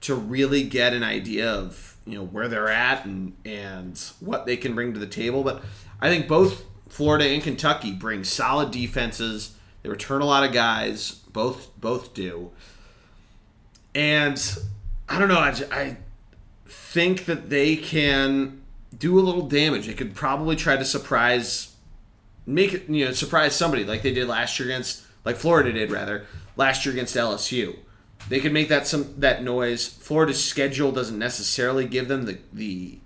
to really get an idea of you know where they're at and and what they can bring to the table. But I think both Florida and Kentucky bring solid defenses. They return a lot of guys. Both both do. And I don't know. I think that they can do a little damage. They could probably try to surprise, make it you know surprise somebody like they did last year against like Florida did rather last year against LSU. They could make that some that noise. Florida's schedule doesn't necessarily give them the the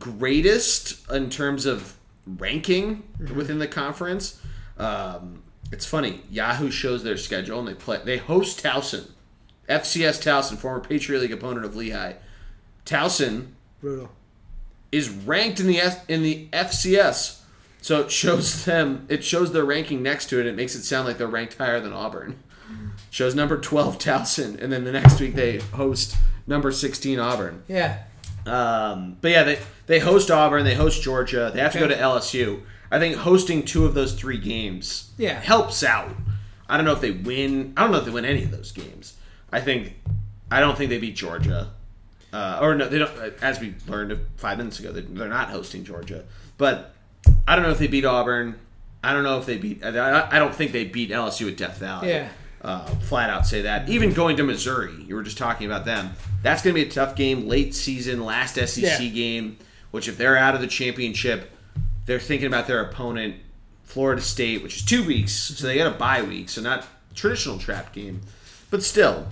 greatest in terms of ranking within the conference. Um, it's funny. Yahoo shows their schedule and they play. They host Towson, FCS Towson, former Patriot League opponent of Lehigh. Towson brutal. is ranked in the S- in the FCS, so it shows them. It shows their ranking next to it. It makes it sound like they're ranked higher than Auburn. Shows number twelve Towson, and then the next week they host number sixteen Auburn. Yeah. Um, but yeah, they they host Auburn, they host Georgia, they have to go to LSU. I think hosting two of those three games Yeah. helps out. I don't know if they win. I don't know if they win any of those games. I think I don't think they beat Georgia. Uh, or no, they don't. As we learned five minutes ago, they- they're not hosting Georgia. But I don't know if they beat Auburn. I don't know if they beat. I I don't think they beat LSU at Death Valley. Yeah. Uh, flat out say that. Even going to Missouri, you were just talking about them. That's going to be a tough game, late season, last SEC Yeah. game. Which, if they're out of the championship, they're thinking about their opponent, Florida State, which is two weeks, so they got a bye week, so not traditional trap game, but still,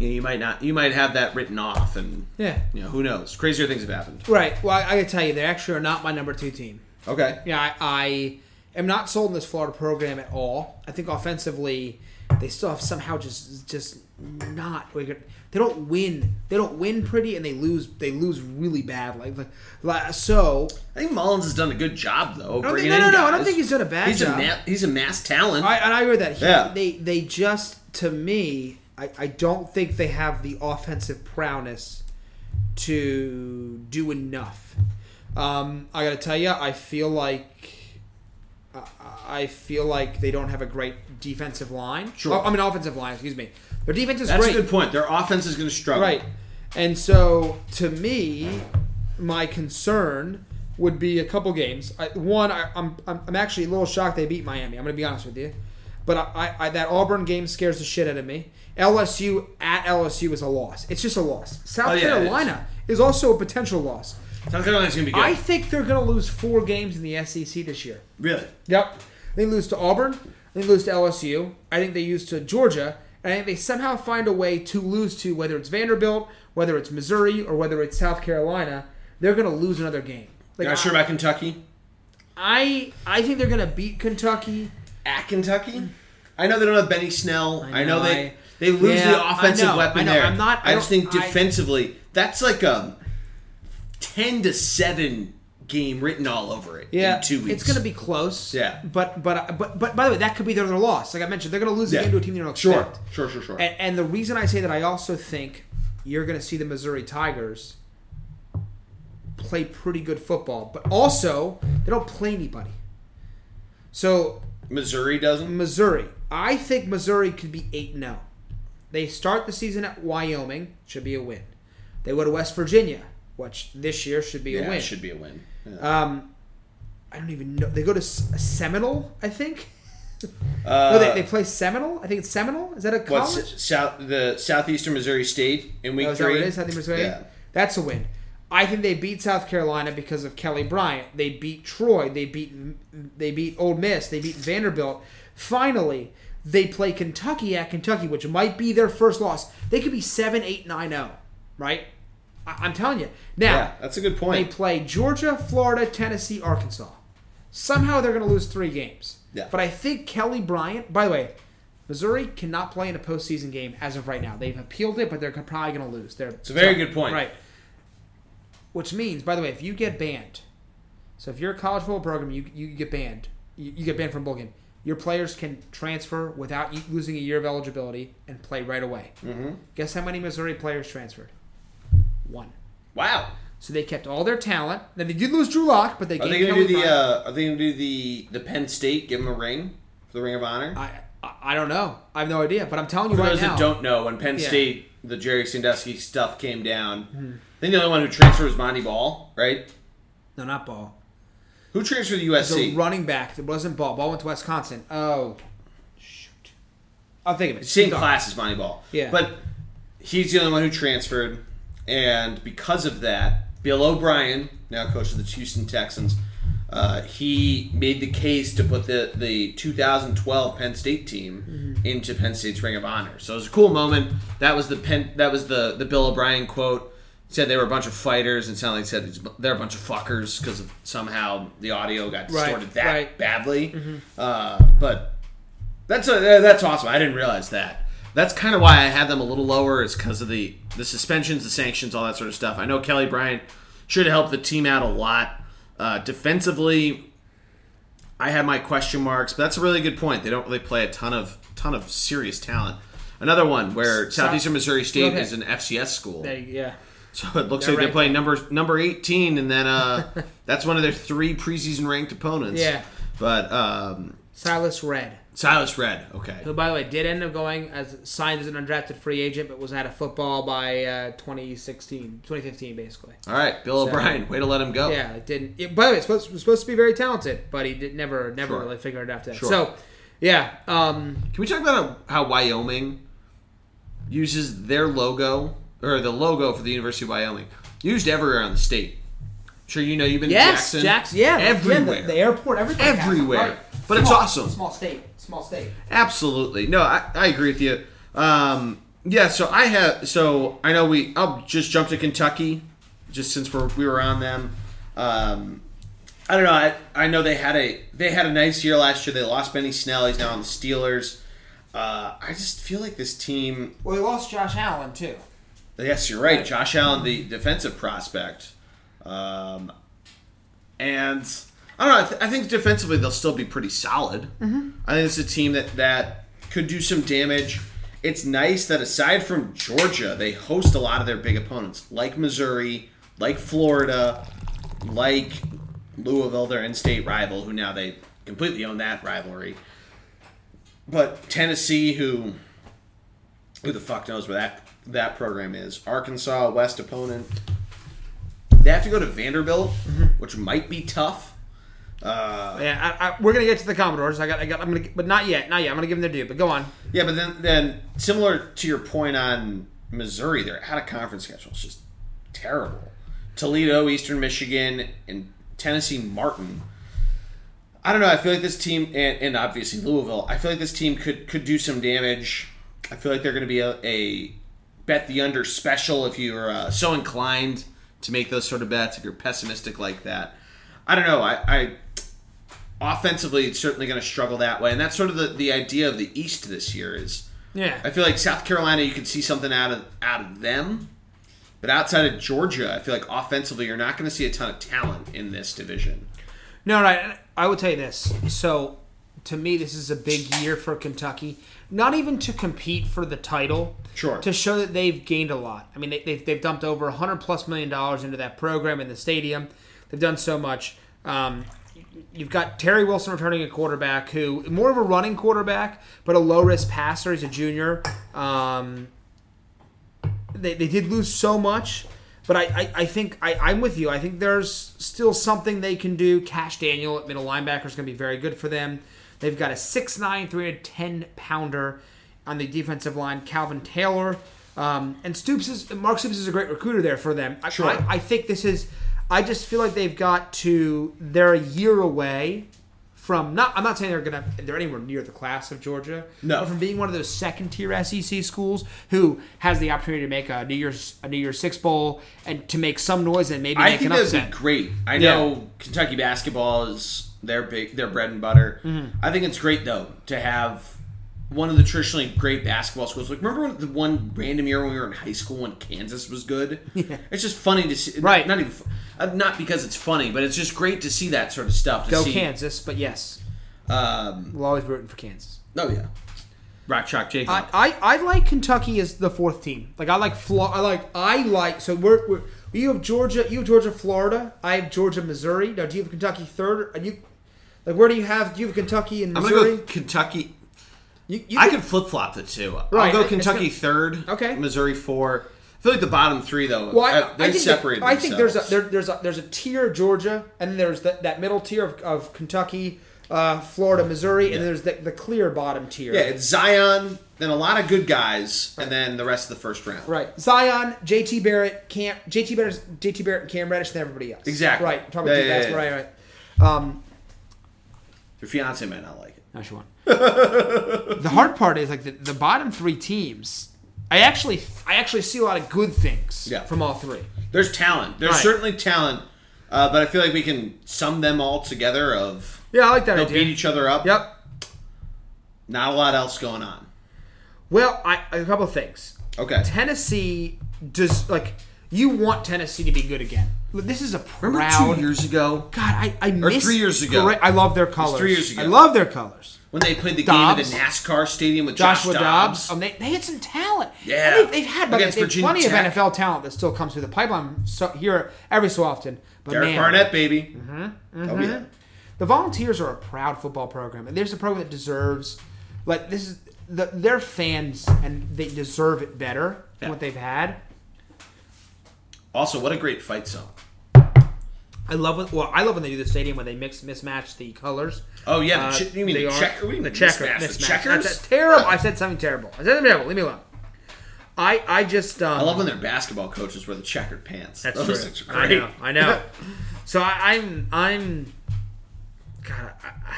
you, know, you might not, you might have that written off, and Yeah. you know who knows, crazier things have happened. Right. Well, I, I gotta tell you, they actually are not my number two team. Okay, Yeah, I, I am not sold on this Florida program at all. I think offensively, they still have somehow just just not. They don't win. They don't win pretty, and they lose. They lose really bad. Like, like, so. I think Mullins has done a good job though. No, in no, no. I don't think he's done a bad he's job. a ma- he's a mass talent. I, and I agree with that. He, Yeah. They they just to me, I, I don't think they have the offensive prowess to do enough. Um, I got to tell you, I feel like uh, I feel like they don't have a great defensive line. Sure. Oh, I mean offensive line. Excuse me. Their defense is That's great. a good point. Their offense is going to struggle. Right. And so, to me, my concern would be a couple games. I, one, I, I'm, I'm I'm actually a little shocked they beat Miami. I'm going to be honest with you, but I, I, I that Auburn game scares the shit out of me. LSU at LSU is a loss. It's just a loss. South Oh, yeah. Carolina is. also a potential loss. South Carolina's going to be good. I think they're going to lose four games in the SEC this year. really? Yep. They lose to Auburn. They lose to LSU. I think they lose to Georgia. And I think they somehow find a way to lose to whether it's Vanderbilt, whether it's Missouri, or whether it's South Carolina. They're going to lose another game. Like not sure about Kentucky? I, I think they're going to beat Kentucky. At Kentucky? I know they don't have Benny Snell. I know, know, they I- they lose Yeah, the offensive know, weapon I there. I'm not- I I just think I- defensively, that's like a ten to seven game written all over it. Yeah, in two weeks. it's going to be close. Yeah. but but but but by the way, that could be their, their loss. Like I mentioned, they're going to lose the game to a team they don't sure, expect. sure, sure, sure. And, and the reason I say that, I also think you're going to see the Missouri Tigers play pretty good football, but also they don't play anybody. So Missouri doesn't. Missouri, I think Missouri could be eight and zero. They start the season at Wyoming, should be a win. They go to West Virginia, which this year should be Yeah, a win. should be a win. Yeah. Um, I don't even know. They go to Seminole, I think. Uh, no, they, they play Seminole. I think it's Seminole. Is that a college? what's south the southeastern Missouri State in week Oh, that three? what it is? I Missouri. Yeah. That's a win. I think they beat South Carolina because of Kelly Bryant. They beat Troy. They beat they beat Ole Miss. They beat Vanderbilt. Finally, they play Kentucky at Kentucky, which might be their first loss. They could be seven, eight, nine, zero. Right? I, I'm telling you. Now Yeah, that's a good point. they play Georgia, Florida, Tennessee, Arkansas. Somehow they're going to lose three games. Yeah. But I think Kelly Bryant. By the way, Missouri cannot play in a postseason game as of right now. They've appealed it, but they're probably going to lose. They're It's a very good point. Right. Which means, by the way, if you get banned, so if you're a college football program, you you get banned. You, you get banned from bowl game. Your players can transfer without losing a year of eligibility and play right away. Mm-hmm. Guess how many Missouri players transferred? One. Wow. So they kept all their talent. Then they did lose Drew Lock, but they Are gave they to do the? Uh, are they going to do the the Penn State? Give them a ring for the Ring of Honor. I, I I don't know. I have no idea. But I'm telling you For right those now. that don't know, when Penn Yeah. State, the Jerry Sandusky stuff came down, Mm-hmm. I think the only one who transferred was Montee Ball, right? no, not Ball. Who transferred to USC? The running back. It wasn't Ball. Ball went to Wisconsin. Oh, shoot. I'll think of it. Same Keep class as Montee Ball. Yeah. But he's the only one who transferred, and because of that, Bill O'Brien, now coach of the Houston Texans, uh, he made the case to put the, the 2012 Penn State team Mm-hmm. into Penn State's Ring of Honor. So it was a cool moment. That was the Penn. That was the the Bill O'Brien quote. Said they were a bunch of fighters, and sounded like he said they're a bunch of fuckers because somehow the audio got Right, distorted that right. badly. Uh, but that's a, that's awesome. I didn't realize that. That's kind of why I had them a little lower, is because of the the suspensions, the sanctions, all that sort of stuff. I know Kelly Bryant should have helped the team out a lot uh, defensively. I had my question marks, but that's a really good point. They don't really play a ton of ton of serious talent. Another one where Southeastern Missouri State is an FCS school, There you- yeah. So it looks They're like they're playing number number eighteen, and then uh, that's one of their three preseason ranked opponents. Yeah. but um, Silas Redd, Silas Redd, okay, who by the way did end up going as signed as an undrafted free agent, but was out of football by uh, 2016, 2015, basically. all right, Bill So- O'Brien, way to let him go. Yeah, it didn't. It, by the way, it's supposed, was supposed to be very talented, but he did never, never Sure. really figured it out. That. Sure. So, yeah, um, Can we talk about how Wyoming uses their logo or the logo for the University of Wyoming used everywhere in the state? Sure, you know you've been yes, to Jackson, Jackson, yeah, everywhere, yeah, the, the airport, everything, Everywhere. Right. But it's awesome. Small state, small state. Absolutely. No, I, I agree with you. Um, yeah, so I have so I know we I'll just jump to Kentucky just since we're we were on them. Um, I don't know. I, I know they had a they had a nice year last year. They lost Benny Snell. He's now on the Steelers. Uh, I just feel like this team. Well, they lost Josh Allen too. Yes, you're right. Josh Allen, the defensive prospect, um, and I don't know. I, th- I think defensively they'll still be pretty solid. Mm-hmm. I think it's a team that that could do some damage. It's nice that aside from Georgia, they host a lot of their big opponents, like Missouri, like Florida, like Louisville, their in-state rival, who now they completely own that rivalry. But Tennessee, who who the fuck knows where that that program is? Arkansas, West opponent. They have to go to Vanderbilt, which might be tough. Uh, Yeah, I, I, we're gonna get to the Commodores. I got, I got, I'm gonna, but not yet, not yet. I'm gonna give them their due. But go on. yeah, but then then similar to your point on Missouri, their out of conference schedule is just terrible. Toledo, Eastern Michigan, and Tennessee Martin. I don't know. I feel like this team, and, and obviously Louisville. I feel like this team could could do some damage. I feel like they're going to be a, a bet the under special if you're uh, so inclined to make those sort of bets. If you're pessimistic like that, I don't know. I, I offensively, it's certainly going to struggle that way, and that's sort of the, the idea of the East this year. Is Yeah. I feel like South Carolina, you can see something out of out of them, but outside of Georgia, I feel like offensively, you're not going to see a ton of talent in this division. No, right. I will tell you this. So, to me, this is a big year for Kentucky. Not even to compete for the title, Sure. to show that they've gained a lot. I mean, they, they've, they've dumped over 100 plus million dollars into that program in the stadium. They've done so much. Um, you've got Terry Wilson returning a quarterback who more of a running quarterback, but a low risk passer. He's a junior. Um, they, they did lose so much, but I, I, I think I, I'm with you. I think there's still something they can do. Kash Daniel at middle linebacker is going to be very good for them. They've got a 6'9", 310 pounder on the defensive line, Calvin Taylor. Um, and Stoops is Mark Stoops is a great recruiter there for them. I, Sure. I, I think this is. I just feel like they've got to. They're a year away from not. I'm not saying they're gonna. They're anywhere near the class of Georgia. No. But from being one of those second tier SEC schools who has the opportunity to make a New Year's a New Year's Six bowl and to make some noise and maybe I make think an that would upset. be great. I Yeah. know Kentucky basketball is their big, their bread and butter. Mm-hmm. I think it's great though to have one of the traditionally great basketball schools. Like remember when the one random year when we were in high school when Kansas was good? Yeah. It's just funny to see. Right. Not even. uh, Not because it's funny, but it's just great to see that sort of stuff. To Go see, Kansas, but yes, Um, we'll always be rooting for Kansas. oh yeah. Rock Chalk Jayhawk. I, I, I like Kentucky as the fourth team. Like I like Flo- I like I like so we're, we're you have Georgia you have Georgia Florida I have Georgia Missouri now do you have Kentucky third and you like where do you have do you have Kentucky and I'm Missouri gonna go Kentucky. you, you I could- could flip flop the two. Right, I'll go Kentucky gonna- third. Okay. Missouri four. I feel like the bottom three though. Well, I, uh, they I think separate. that- I think there's a there, there's a there's a tier of Georgia, and then there's that, that middle tier of, of Kentucky, uh, Florida, Missouri, and then there's the, the clear bottom tier. Yeah, it's Zion, then a lot of good guys, and then the rest of the first round. right. Zion, JT Barrett, Cam, JT Barrett, JT Barrett, and Cam Reddish, and everybody else. Exactly. Right. Talking Yeah, about yeah, yeah. right. Right. Um, Your fiance might not like it. no, she won. the hard part is like the, the bottom three teams. I actually I actually see a lot of good things Yeah. from all three. There's talent. There's Right. certainly talent, uh, but I feel like we can sum them all together. Of Yeah, I like that they'll idea. beat each other up. Yep. Not a lot else going on. Well, I, a couple of things. Okay. Tennessee does like you want Tennessee to be good again. This is a proud. Remember two years ago God, I I miss three years ago. I love their colors. three years ago. I love their colors. when they played the Dobbs. game at the NASCAR stadium with Joshua Josh Dobbs. Dobbs? Um, they, they had some talent. Yeah. And they've, they've had but they've plenty Tech. of NFL talent that still comes through the pipeline so, here every so often. But Derek man, Barnett, baby. Mm-hmm. Oh yeah. The Volunteers are a proud football program, and there's a program that deserves, like this is the, their fans, and they deserve it better than what they've had. Also, what a great fight zone. I love it. Well, I love when they do the stadium when they mix mismatch the colors. Oh yeah, Uh, you mean the are- checker? Do you The mean checker, mismatch? The checkers? That's terrible. I said something terrible. I said something terrible. Leave me alone. I I just um, I love when their basketball coaches wear the checkered pants. That's Those true. I know. I know. so I, I'm I'm. God, I,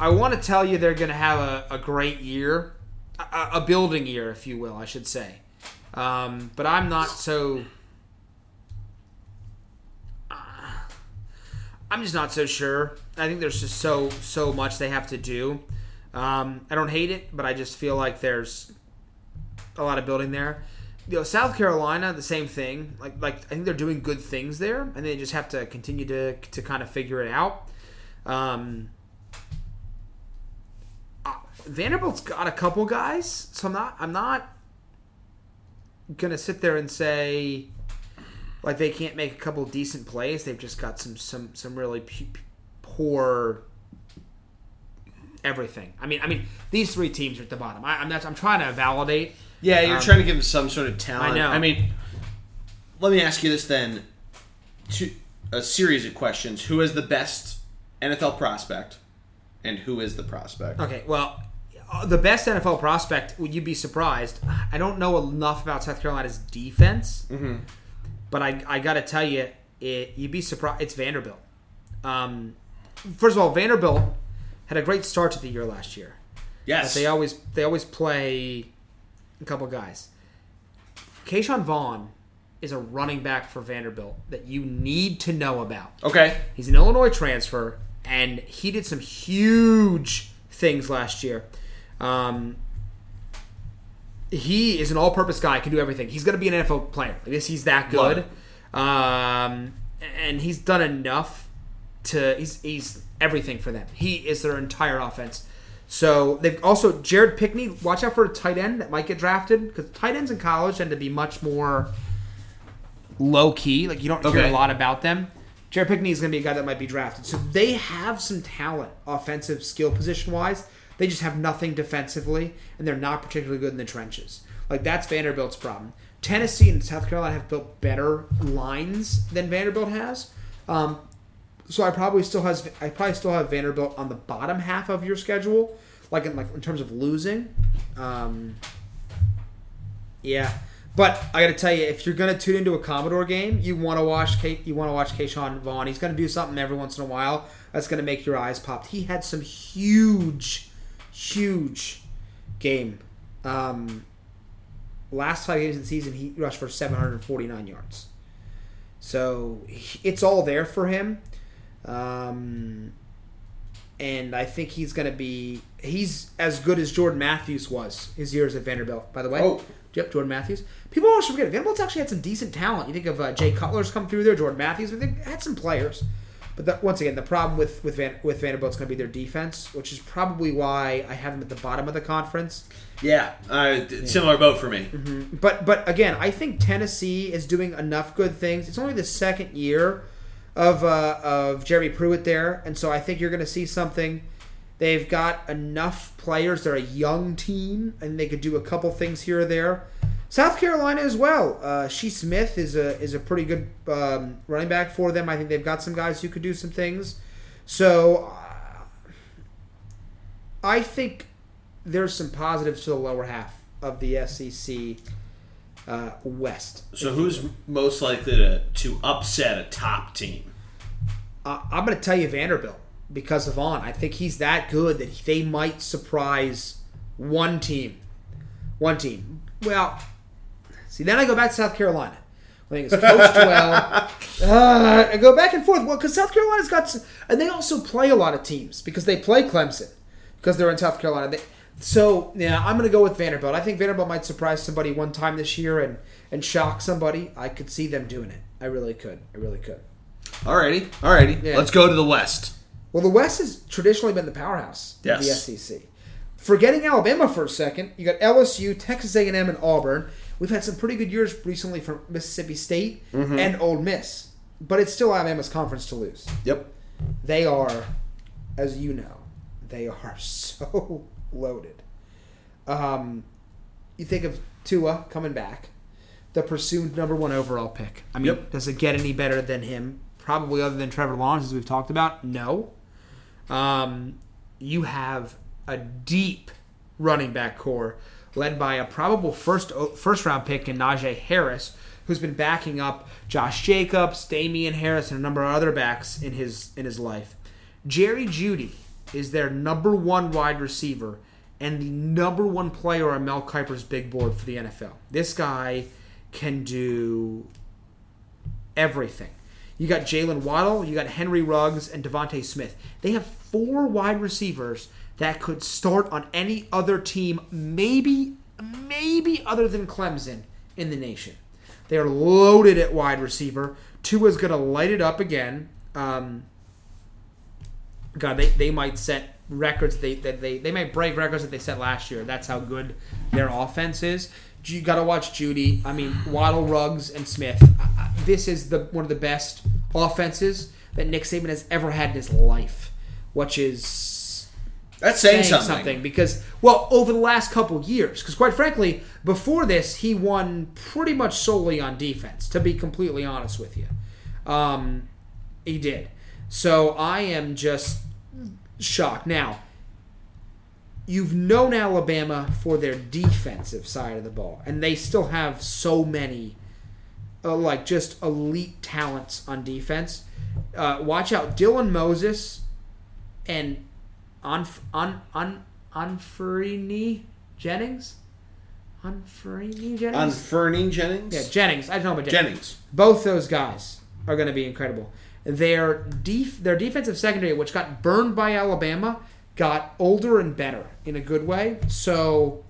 I want to tell you they're going to have a, a great year, a, a building year, if you will, I should say. Um, but I'm not so. I'm just not so sure. I think there's just so so much they have to do. Um, I don't hate it, but I just feel like there's a lot of building there. You know, South Carolina, the same thing. Like like I think they're doing good things there, and they just have to continue to to kind of figure it out. Um, uh, Vanderbilt's got a couple guys, so I'm not I'm not gonna sit there and say like they can't make a couple decent plays. They've just got some some some really p- p- poor everything. I mean, I mean, these three teams are at the bottom. I, I'm not, I'm trying to validate. Yeah, you're Um, trying to give them some sort of talent. I know. I mean, let me ask you this then: to a series of questions. Who is the best NFL prospect, and who is the prospect? Okay, well, uh, the best NFL prospect. Would you be surprised? I don't know enough about South Carolina's defense, but I I got to tell you, it, you'd be surprised. It's Vanderbilt. Um, first of all, Vanderbilt had a great start to the year last year. But Yes, they always they always play a couple guys. Ke'Shawn Vaughn is a running back for Vanderbilt that you need to know about. okay. He's an Illinois transfer, and he did some huge things last year. Um, he is an all-purpose guy, can do everything. He's going to be an NFL player. Like this, he's that good, um, and he's done enough to. He's he's everything for them. He is their entire offense. So they've also Jared Pinkney. Watch out for a tight end that might get drafted because tight ends in college tend to be much more low key. Like you don't hear a lot about them. Jared Pinkney is going to be a guy that might be drafted. So they have some talent, offensive skill position wise. They just have nothing defensively, and they're not particularly good in the trenches. Like that's Vanderbilt's problem. Tennessee and South Carolina have built better lines than Vanderbilt has. Um, so I probably still has I probably still have Vanderbilt on the bottom half of your schedule, like in like in terms of losing. Um, yeah, but I got to tell you, if you're gonna tune into a Commodore game, you want to watch K, you want to watch Ke'Shawn Vaughn. He's gonna do something every once in a while that's gonna make your eyes pop. He had some huge, huge game. Um, last five games of the season, he rushed for 749 yards. So it's all there for him. Um, and I think he's going to be he's as good as Jordan Matthews was his years at Vanderbilt. By the way, Oh. yep, Jordan Matthews. People always forget Vanderbilt's actually had some decent talent. You think of uh, Jay Cutler's come through there, Jordan Matthews. I think had some players, but the, once again, the problem with with Van, with Vanderbilt's going to be their defense, which is probably why I have them at the bottom of the conference. Yeah, uh, d- similar boat for me. But but again, I think Tennessee is doing enough good things. It's only the second year of uh, of Jeremy Pruitt there, and so I think you're going to see something. They've got enough players. They're a young team, and they could do a couple things here or there. South Carolina as well. Uh, Shi Smith is a is a pretty good um, running back for them. I think they've got some guys who could do some things. So uh, I think there's some positives to the lower half of the SEC uh, West. So who's most likely to to upset a top team? Uh, I'm going to tell you Vanderbilt because of On. I think he's that good that they might surprise one team. One team. Well, see, then I go back to South Carolina. I think it's coached well. Uh, I go back and forth. Well, because South Carolina's got, some, and they also play a lot of teams because they play Clemson because they're in South Carolina. They, so yeah, I'm going to go with Vanderbilt. I think Vanderbilt might surprise somebody one time this year and and shock somebody. I could see them doing it. I really could. I really could. Alrighty, alrighty. Yeah. Let's go to the West. Well, the West has traditionally been the powerhouse Yes. of the SEC. Forgetting Alabama for a second, you got LSU, Texas A&M, and Auburn. We've had some pretty good years recently from Mississippi State and Ole Miss, but it's still Alabama's conference to lose. Yep. They are, as you know, they are so loaded. Um, you think of Tua coming back, the pursued number one overall pick. I mean, Yep. does it get any better than him? Probably, other than Trevor Lawrence, as we've talked about. No. Um, you have a deep running back corps led by a probable first first round pick in Najee Harris, who's been backing up Josh Jacobs, Damien Harris, and a number of other backs in his in his life. Jerry Jeudy is their number one wide receiver and the number one player on Mel Kiper's big board for the NFL. This guy can do everything. You got Jaylen Waddle, you got Henry Ruggs, and DeVonta Smith. They have four wide receivers that could start on any other team, maybe, maybe other than Clemson in the nation. They are loaded at wide receiver. Tua's going to light it up again. Um, God, they, they might set records they that they they might break records that they set last year. That's how good their offense is. You got to watch Jeudy. I mean, Waddle, Ruggs, and Smith. This is the one of the best offenses that Nick Saban has ever had in his life, which is That's saying, saying something. something. because well over the last couple years because quite frankly before this he won pretty much solely on defense to be completely honest with you um, he did so i am just shocked now you've known alabama for their defensive side of the ball and they still have so many uh, like just elite talents on defense uh, watch out dylan moses and on on on Anfernee Jennings, Anfernee Jennings. Anfernee Jennings? yeah, Jennings. I don't know about Jennings. Jennings. Both those guys are going to be incredible. Their def- their defensive secondary, which got burned by Alabama, got older and better in a good way. So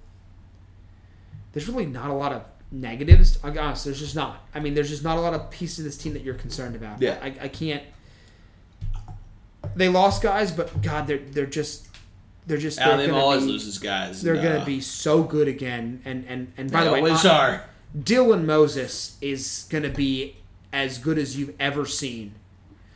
there's really not a lot of negatives. Be honest, there's just not. I mean, there's just not a lot of pieces of this team that you're concerned about. Yeah. I, I can't. They lost guys, but God, they're they're just they're just they're Alabama always be- loses guys. They're and, gonna be so good again. And and and by they the way, always are. Dylan Moses is gonna be as good as you've ever seen.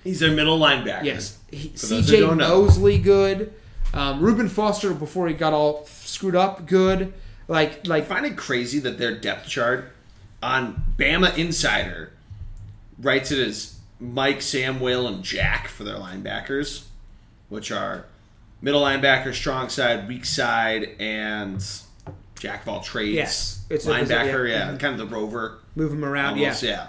He's their middle linebacker. Yes, he, For those who C.J. Mosley good. Um, Reuben Foster before he got all screwed up good. Like I like find it crazy that their depth chart on Bama Insider writes it as Mike, Sam, Will, and Jack for their linebackers, which are middle linebacker, strong side, weak side, and jack of all trades. Yes, it's a- linebacker. yeah, yeah, mhm. kind of the rover. move them around. Almost, yeah. yeah.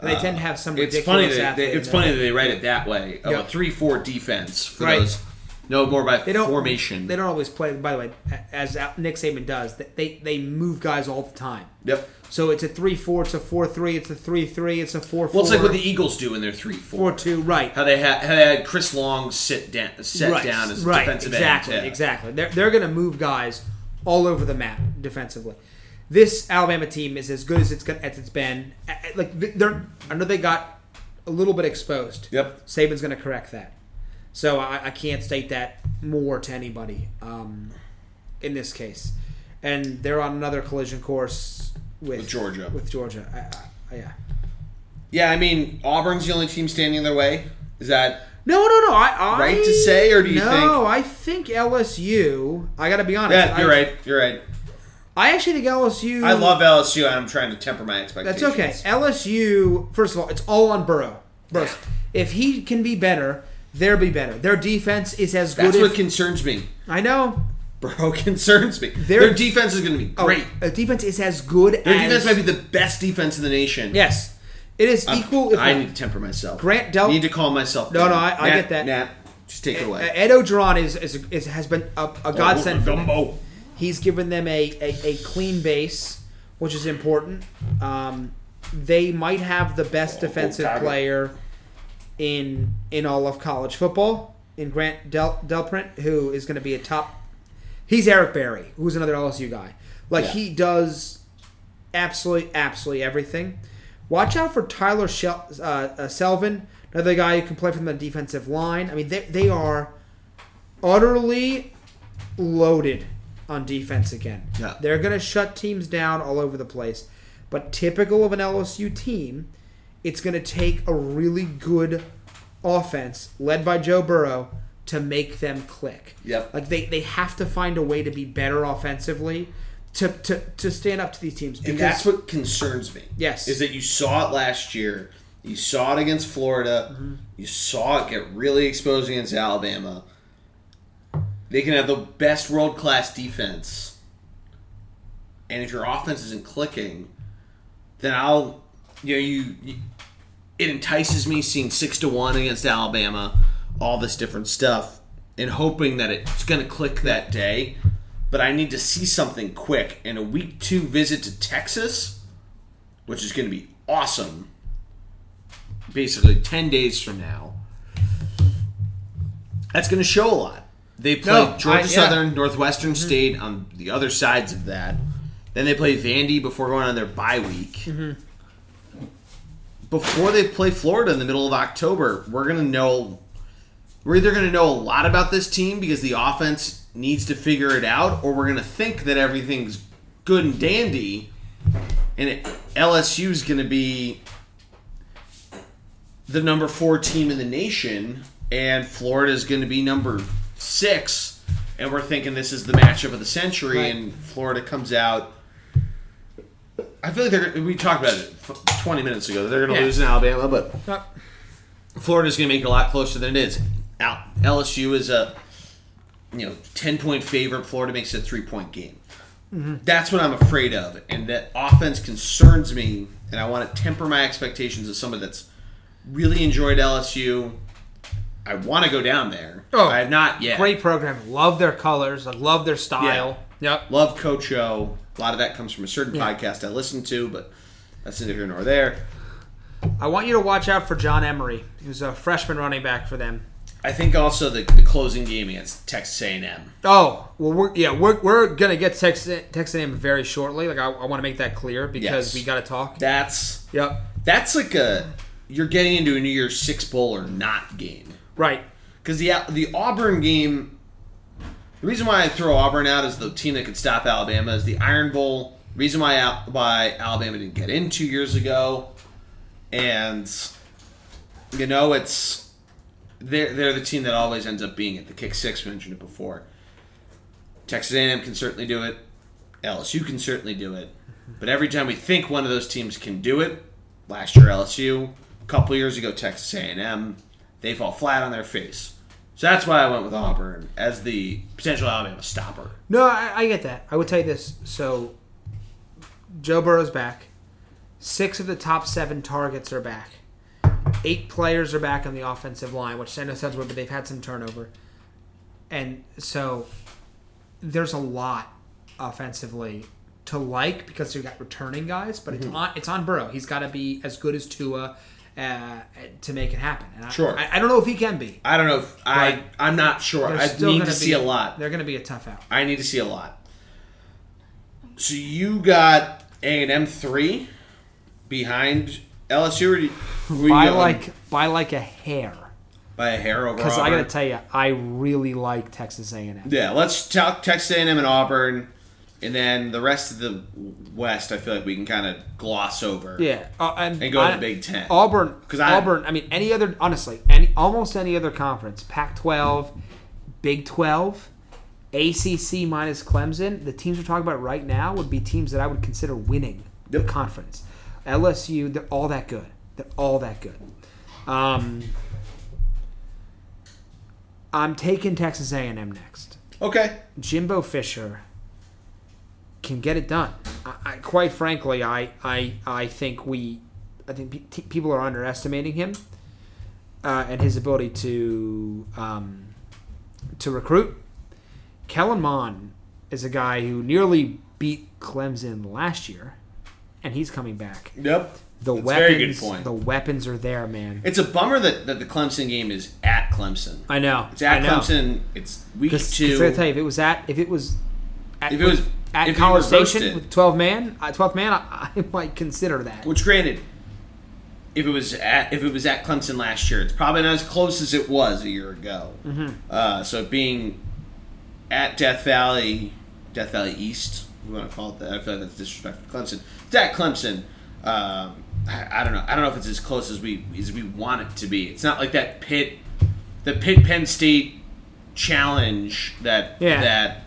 And they tend to have some It's ridiculous funny that they, it's funny that they write it that way. Of a three-four defense for Right. those know more by They don't formation. They don't always play. By the way, as Nick Saban does, they they move guys all the time. Yep. So it's a three four, it's a four three, it's a three three, it's a four four. Well, it's like what the Eagles do in their three-four. four two, right? How they had how they had Chris Long sit down, set right, down as a right, defensive exactly, end. Yeah. exactly. They're they're going to move guys all over the map defensively. This Alabama team is as good as it's as it's been. Like they're, I know they got a little bit exposed. Yep. Saban's going to correct that. So I, I can't state that more to anybody um, in this case. And they're on another collision course with, With Georgia. With Georgia, I, I, yeah. Yeah, I mean Auburn's the only team standing in their way. Is that No, no, no. I, I Right to say, or do you no, think- No, I think LSU. I got to be honest. yeah? You're I, right. You're right. I actually think LSU. I love LSU. and I'm trying to temper my expectations. That's okay. LSU. First of all, it's all on Burrow. Burrow. If he can be better, they'll be better. Their defense is as good. That's what concerns me. I know. Bro concerns me. Their- Their, defense is going to be Oh, great. a defense is as good Their as defense might be the best defense in the nation. Yes, it is I'm- equal. If I not- need to temper myself. Grant Del- need to calm myself. No, down. no, I- I Nat, get that. Nat, just take it away. Ed Orgeron is, is, is has been a, a godsend for them. Gumbo. He's given them a, a, a clean base, which is important. Um, they might have the best defensive Chicago. player in in all of college football in Grant Del, Delpit, who is going to be a top. He's Eric Berry, who's another LSU guy. Like Yeah. he does absolutely, absolutely everything. Watch out for Tyler Shel- uh, uh, Selvin, another guy who can play from the defensive line. I mean, they, they are utterly loaded on defense again. Yeah. They're going to shut teams down all over the place. But typical of an LSU team, it's going to take a really good offense led by Joe Burrow to make them click. Yep. Like they, they have to find a way to be better offensively to, to, to stand up to these teams. And that's what concerns me. Yes. Is that you saw it last year. You saw it against Florida. Mm-hmm. You saw it get really exposed against Alabama. They can have the best world class defense. And if your offense isn't clicking, then I'll you know, you, you it entices me seeing six to one against Alabama, all this different stuff, and hoping that it's gonna click that day. But I need to see something quick. And a week two visit to Texas, which is gonna be awesome. Basically ten days from now. That's gonna show a lot. They play No, Georgia I- yeah. Southern, Northwestern mm-hmm. State on the other sides of that. Then they play Vandy before going on their bye week. Mm-hmm. Before they play Florida in the middle of October, we're gonna know. We're either gonna know a lot about this team because the offense needs to figure it out, or we're gonna think that everything's good and dandy, and it, LSU's gonna be the number four team in the nation, and Florida is going to be number six, and we're thinking this is the matchup of the century, Right. and Florida comes out. I feel like they're. We talked about it 20 minutes ago. They're going to Yeah. lose in Alabama, but. Florida's going to make it a lot closer than it is. LSU is a you know 10 point favorite. Florida makes it a three point game. Mm-hmm. That's what I'm afraid of, and that offense concerns me. And I want to temper my expectations as someone that's really enjoyed LSU. I want to go down there. Oh, I have not yet. Great program. Love their colors. I love their style. Yep. Love Coach O. A lot of that comes from a certain Yeah. podcast I listen to, but that's neither here nor there. I want you to watch out for John Emery, who's a freshman running back for them. I think also the, the closing game against Texas A&M. Oh well, we're yeah we're, we're gonna get Texas Texas A&M very shortly. Like I, I want to make that clear because Yes. we got to talk. That's Yep. that's like a you're getting into a New Year's Six bowl or not game Right. because the the Auburn game. The reason why I throw Auburn out as the team that could stop Alabama is the Iron Bowl. Reason why Al- why Alabama didn't get in two years ago, and you know it's they're they're the team that always ends up being at the kick six. We mentioned it before. Texas A&M can certainly do it. LSU can certainly do it. But every time we think one of those teams can do it, last year LSU, a couple years ago Texas A&M, they fall flat on their face. So that's why I went with Auburn as the potential Alabama stopper. No, I, I get that. I would tell you this. So, Joe Burrow's back. Six of the top seven targets are back. Eight players are back on the offensive line, which I know sounds weird, but they've had some turnover. And so, there's a lot offensively to like because you've got returning guys, but it's on it's on Burrow. He's got to be as good as Tua uh, to make it happen. And Sure. I, I don't know if he can be. I don't know if I I'm not sure. I need to be- see a lot. They're going to be a tough out. I need to see a lot. So you got A and M three behind LSU. Or do you- By going like by like a hair. by a hair over. Because I got to tell you, I really like Texas A&M. Yeah, let's talk Texas A&M and Auburn, and then the rest of the West. I feel like we can kind of gloss over. Yeah, uh, and, And go to the Big Ten. Auburn, 'Cause I- Auburn. I mean, any other, honestly, any almost any other conference, Pac-12, Big 12, ACC minus Clemson. The teams we're talking about right now would be teams that I would consider winning the conference. LSU, they're all that good. They're all that good. Um, I'm taking Texas A&M next. Okay. Jimbo Fisher can get it done. I, I, quite frankly, I, I I think we, I think people are underestimating him uh, and his ability to um, to recruit. Kellen Mond is a guy who nearly beat Clemson last year, and he's coming back. Yep. The That's weapons, very good point. the weapons are there, man. It's a bummer that, that the Clemson game is at Clemson. I know. It's at know. Clemson. It's week Because two. I tell you, if it was at, if it was, at, If it was- at College Station it- with twelve man, uh, twelfth man, I, I might consider that. Which, granted, if it was at if it was at Clemson last year, it's probably not as close as it was a year ago. Mm-hmm. Uh, so being at Death Valley, Death Valley East, we want to call it that. I feel like that's disrespectful. to Clemson. It's at Clemson. Um, I, I don't know. I don't know if it's as close as we as we want it to be. It's not like that Pitt, the Pitt Penn State challenge that Yeah. that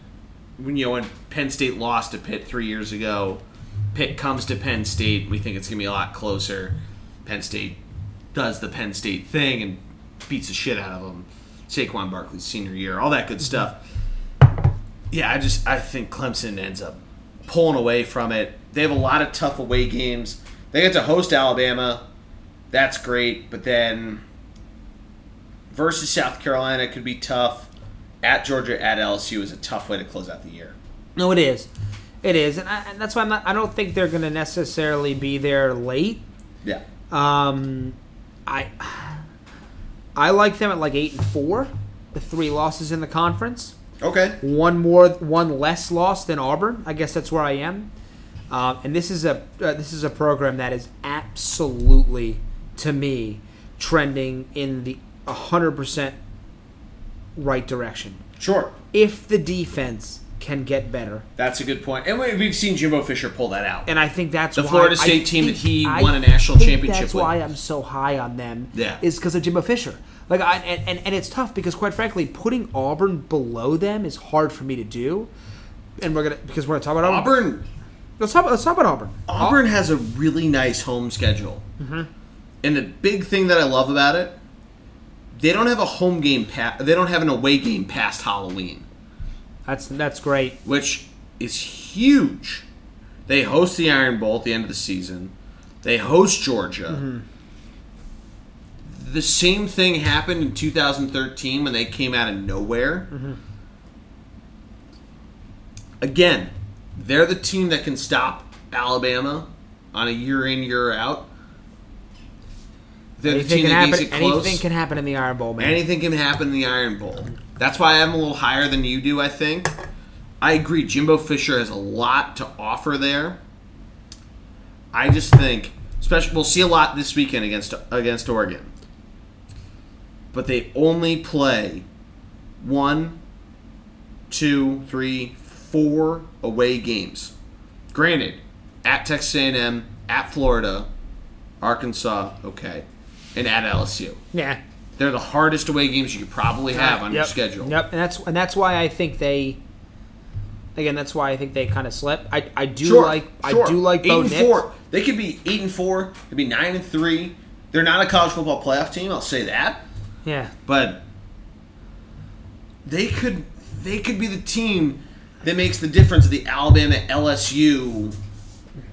when you know when Penn State lost to Pitt three years ago, Pitt comes to Penn State. We think it's gonna be a lot closer. Penn State does the Penn State thing and beats the shit out of them. Saquon Barkley's senior year, all that good stuff. Yeah, I just I think Clemson ends up pulling away from it. They have a lot of tough away games. They get to host Alabama. That's great, but then versus South Carolina could be tough. At Georgia, at LSU is a tough way to close out the year. No, it is, it is, and, I, and that's why I'm not. I don't think they're going to necessarily be there late. Yeah. Um, I I like them at like eight and four, the three losses in the conference. Okay. One more, one less loss than Auburn. I guess that's where I am. Um, and this is a uh, this is a program that is absolutely, to me, trending in the hundred percent right direction. Sure. If the defense can get better. That's a good point. And we- we've seen Jimbo Fisher pull that out. And I think that's The Florida I State team that he I won a national championship That's with. why I'm so high on them. Yeah. is because of Jimbo Fisher. Like, I, and, and and it's tough because quite frankly, putting Auburn below them is hard for me to do. And we're gonna because we're gonna talk about Auburn. Auburn Let's talk. Let's talk about Auburn. Auburn has a really nice home schedule. Mm-hmm. And the big thing that I love about it, they don't have a home game pa- they don't have an away game past Halloween, That's that's great. which is huge. They host the Iron Bowl at the end of the season. They host Georgia. Mm-hmm. The same thing happened in 2013 when they came out of nowhere. Mm-hmm. Again, they're the team that can stop Alabama on a year in, year out. They're the Anything team can that happen. makes it close. Anything can happen in the Iron Bowl, man. Anything can happen in the Iron Bowl. That's why I'm a little higher than you do, I think. I agree. Jimbo Fisher has a lot to offer there. I just think, especially, we'll see a lot this weekend against against Oregon. But they only play one, two, three, four away games. Granted, at Texas A&M, at Florida, Arkansas, okay, and at LSU. yeah. They're the hardest away games you could probably have on your schedule. Yep, and that's and that's why I think they. Again, that's why I think they kind of slip. I, I do Sure, like sure. I do like eight Bo and four. They could be eight and four. They'd be nine and three. They're not a college football playoff team. I'll say that. Yeah, But they could they could be the team that makes the difference of the Alabama LSU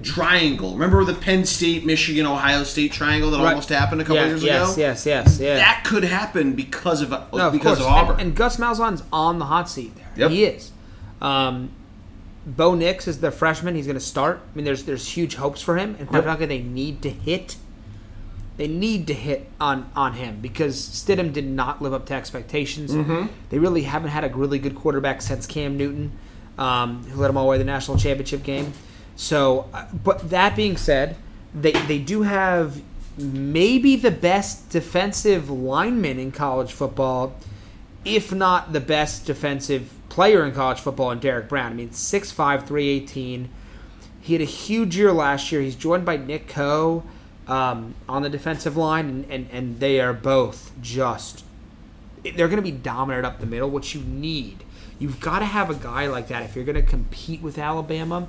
triangle. Remember the Penn State, Michigan, Ohio State triangle that Right. almost happened a couple yeah, years yes, ago? yes, yes, yes, yeah. That could happen because of No, because course. of Auburn. And, and Gus Malzahn's on the hot seat there. Yep. He is. Um, Bo Nix is the freshman. He's going to start. I mean, there's there's huge hopes for him, and quite Yep. frankly, they need to hit. They need to hit on on him because Stidham did not live up to expectations. Mm-hmm. They really haven't had a really good quarterback since Cam Newton, um, who led them all the way to the national championship game. So, uh, but that being said, they they do have maybe the best defensive lineman in college football, if not the best defensive player in college football in Derrick Brown. I mean, 6'5", 318. He had a huge year last year. He's joined by Nick Coe um, on the defensive line, and, and, and they are both just they're going to be dominant up the middle, which you need. You've got to have a guy like that if you're going to compete with Alabama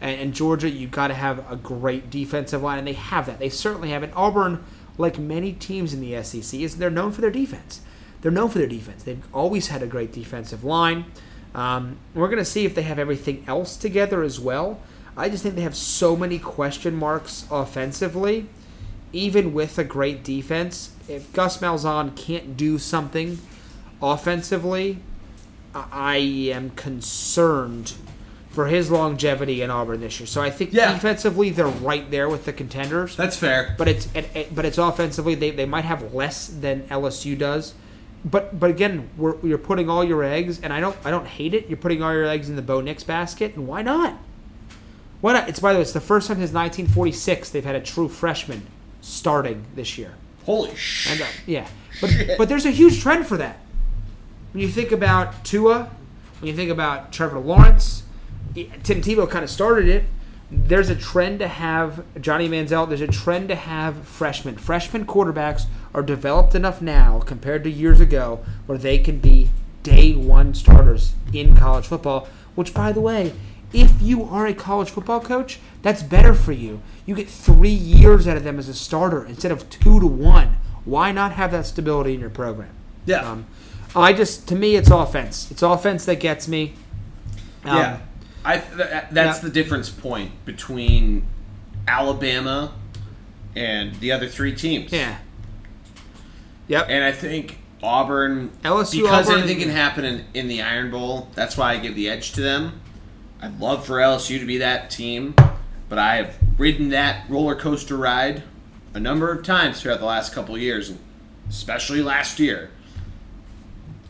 and, and Georgia. You've got to have a great defensive line, and they have that. They certainly have it. Auburn, like many teams in the SEC, is they're known for their defense. They're known for their defense. They've always had a great defensive line. Um, we're going to see if they have everything else together as well. I just think they have so many question marks offensively even with a great defense, if Gus Malzahn can't do something offensively, I am concerned for his longevity in Auburn this year. So I think Yeah. defensively they're right there with the contenders. That's fair. But it's it, it- but it's offensively they, they might have less than LSU does. But but again, we're, you're putting all your eggs, and I don't I don't hate it. You're putting all your eggs in the Bo Nix basket, and why not? Why not? It's by the way, it's the first time since 1946 they've had a true freshman starting this year. Holy uh, yeah, but Shit. but there's a huge trend for that. When you think about Tua, when you think about Trevor Lawrence, Tim Tebow kind of started it. There's a trend to have Johnny Manziel. There's a trend to have freshmen. Freshman quarterbacks are developed enough now compared to years ago where they can be day one starters in college football. Which, by the way, if you are a college football coach, that's better for you. You get three years out of them as a starter instead of two to one. Why not have that stability in your program? Yeah. Um, I just to me it's offense. It's offense that gets me. Um, yeah, I th- that's yeah. the difference point between Alabama and the other three teams. Yeah. Yep. and I think Auburn LSU, because Auburn- anything can happen in, in the Iron Bowl. That's why I give the edge to them. I'd love for LSU to be that team, but I have ridden that roller coaster ride a number of times throughout the last couple of years, especially last year.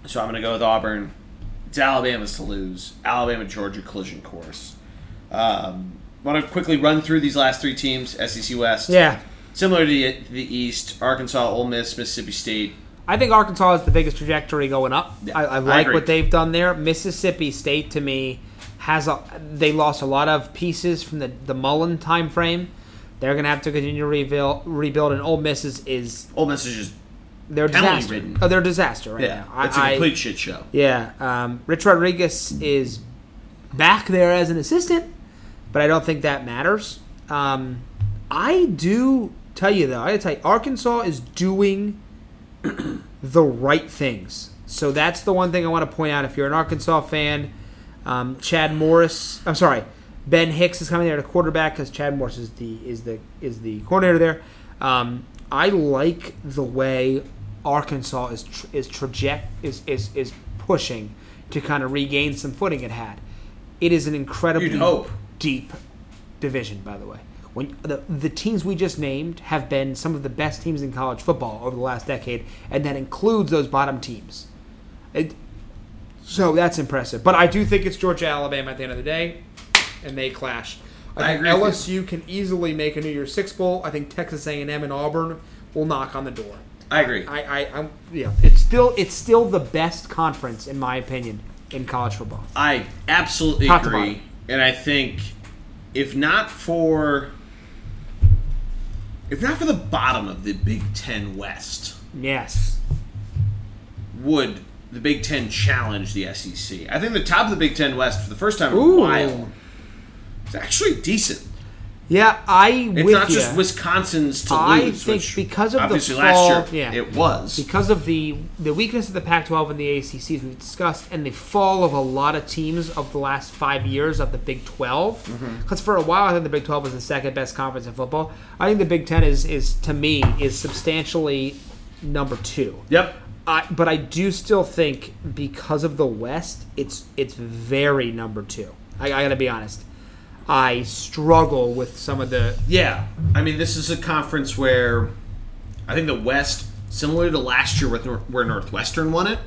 So I'm going to go with Auburn. It's Alabama's to lose. Alabama Georgia collision course. Um, Want to quickly run through these last three teams? SEC West. Yeah. Similar to the, the East, Arkansas, Ole Miss, Mississippi State. I think Arkansas is the biggest trajectory going up. Yeah, I, I I like agree. what they've done there. Mississippi State to me has a they lost a lot of pieces from the the Mullen time frame. They're gonna have to continue to rebuild. Rebuild, and Ole Miss is, is Ole Miss is just they're disaster. ridden. Oh, they're a disaster right yeah, now. it's a I- I- complete shit show. yeah, um, Rich Rodriguez is back there as an assistant, but I don't think that matters. Um, I do tell you though, I tell you, Arkansas is doing the right things. So that's the one thing I want to point out. If you're an Arkansas fan, um, Chad Morris, I'm sorry, Ben Hicks is coming there to quarterback because Chad Morris is the is the is the coordinator there. Um, I like the way Arkansas is tr- is traject is, is is pushing to kind of regain some footing it had. It is an incredibly deep division, by the way. When the the teams we just named have been some of the best teams in college football over the last decade, and that includes those bottom teams. It, so that's impressive. But I do think it's Georgia Alabama at the end of the day, and they clash. I, I think agree with LSU can easily make a New Year's Six bowl. I think Texas A&M and Auburn will knock on the door. I agree. I, I, I'm, yeah, it's still it's still the best conference in my opinion in college football. I absolutely Top agree, and I think if not for if not for the bottom of the Big Ten West, Yes, would the Big Ten challenge the SEC? I think the top of the Big Ten West for the first time in Ooh. a while is actually decent. yeah, I It's not ya. just Wisconsin's to I lose, think which because of the fall- last year yeah. it was. because of the the weakness of the Pac-12 and the ACC as we've discussed, and the fall of a lot of teams of the last five years of the Big 12. Mm-hmm. Because for a while, I think the Big 12 was the second best conference in football. I think the Big 10 is is to me is substantially number two. Yep. I, but I do still think because of the West, it's it's very number two. I, I got to be honest. I struggle with some of the Yeah, I mean, this is a conference where I think the West, similar to last year where Northwestern won it,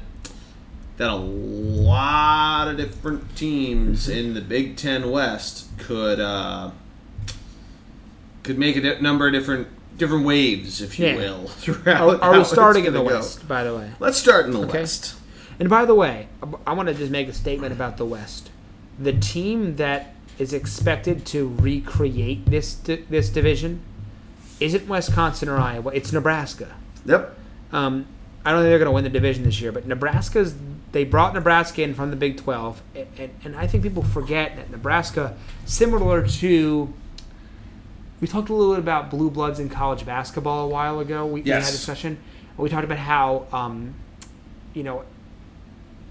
that a lot of different teams in the Big Ten West could uh, could make a di- number of different different waves, if you Yeah. will. Throughout Are, are we starting in the go. West? By the way. Let's start in the Okay. West. And by the way, I want to just make a statement about the West. The team that is expected to recreate this this division isn't Wisconsin or Iowa. It's Nebraska. Yep. Um, I don't think they're going to win the division this year, but Nebraska's they brought Nebraska in from the Big 12, and, and, and I think people forget that Nebraska, similar to we talked a little bit about blue bloods in college basketball a while ago. We, we had a Yes. discussion. We talked about how um, you know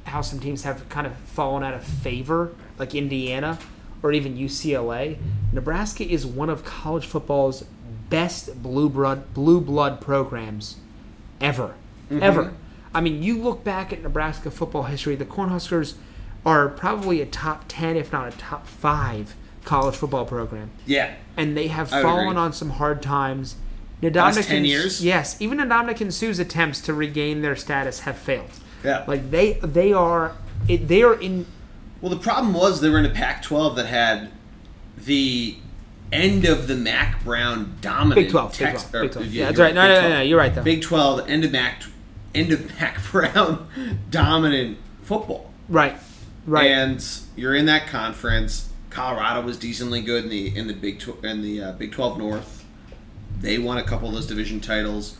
how some teams have kind of fallen out of favor, like Indiana or even UCLA. Nebraska is one of college football's best blue blood blue blood programs ever, ever. I mean, you look back at Nebraska football history, the Cornhuskers are probably a top ten, if not a top five, college football program, Yeah. and they have I fallen on some hard times. Last 10 years? yes. Even Ndamukong Suh's attempts to regain their status have failed. Yeah. Like they they are they are in Well, the problem was they were in a Pac-12 that had the end of the Mack Brown dominant Big 12, Big 12, or- Big 12. yeah, Yeah, that's right. No, no, no, 12. no, you're right, though. Big 12, end of Mack, end of Mack Brown dominant football, right, right. and you're in that conference. Colorado was decently good in the in the Big Tw- in the uh, Big 12 North. They won a couple of those division titles.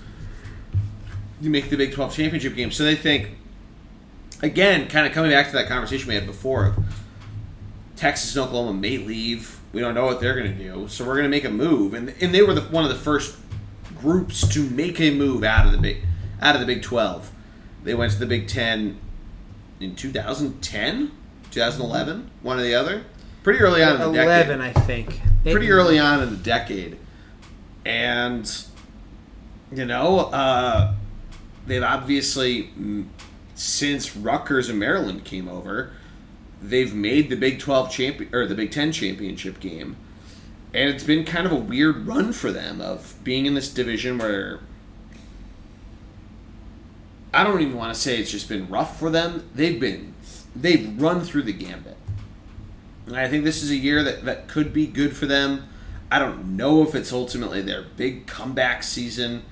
You make the Big 12 championship game, so they think again, kind of coming back to that conversation we had before Texas and Oklahoma may leave. We don't know what they're going to do, so we're going to make a move. And and they were the, one of the first groups to make a move out of the big out of the Big 12. They went to the Big 10 in 2010, 2011, one or the other. Pretty early on in the decade Eleven, I think. Pretty early on in the decade, and you know, uh, they've obviously since Rutgers and Maryland came over, they've made the Big Twelve champion or the Big Ten championship game, and it's been kind of a weird run for them of being in this division where. I don't even want to say it's just been rough for them. They've been, they've run through the gambit. And I think this is a year that, that could be good for them. I don't know if it's ultimately their big comeback season.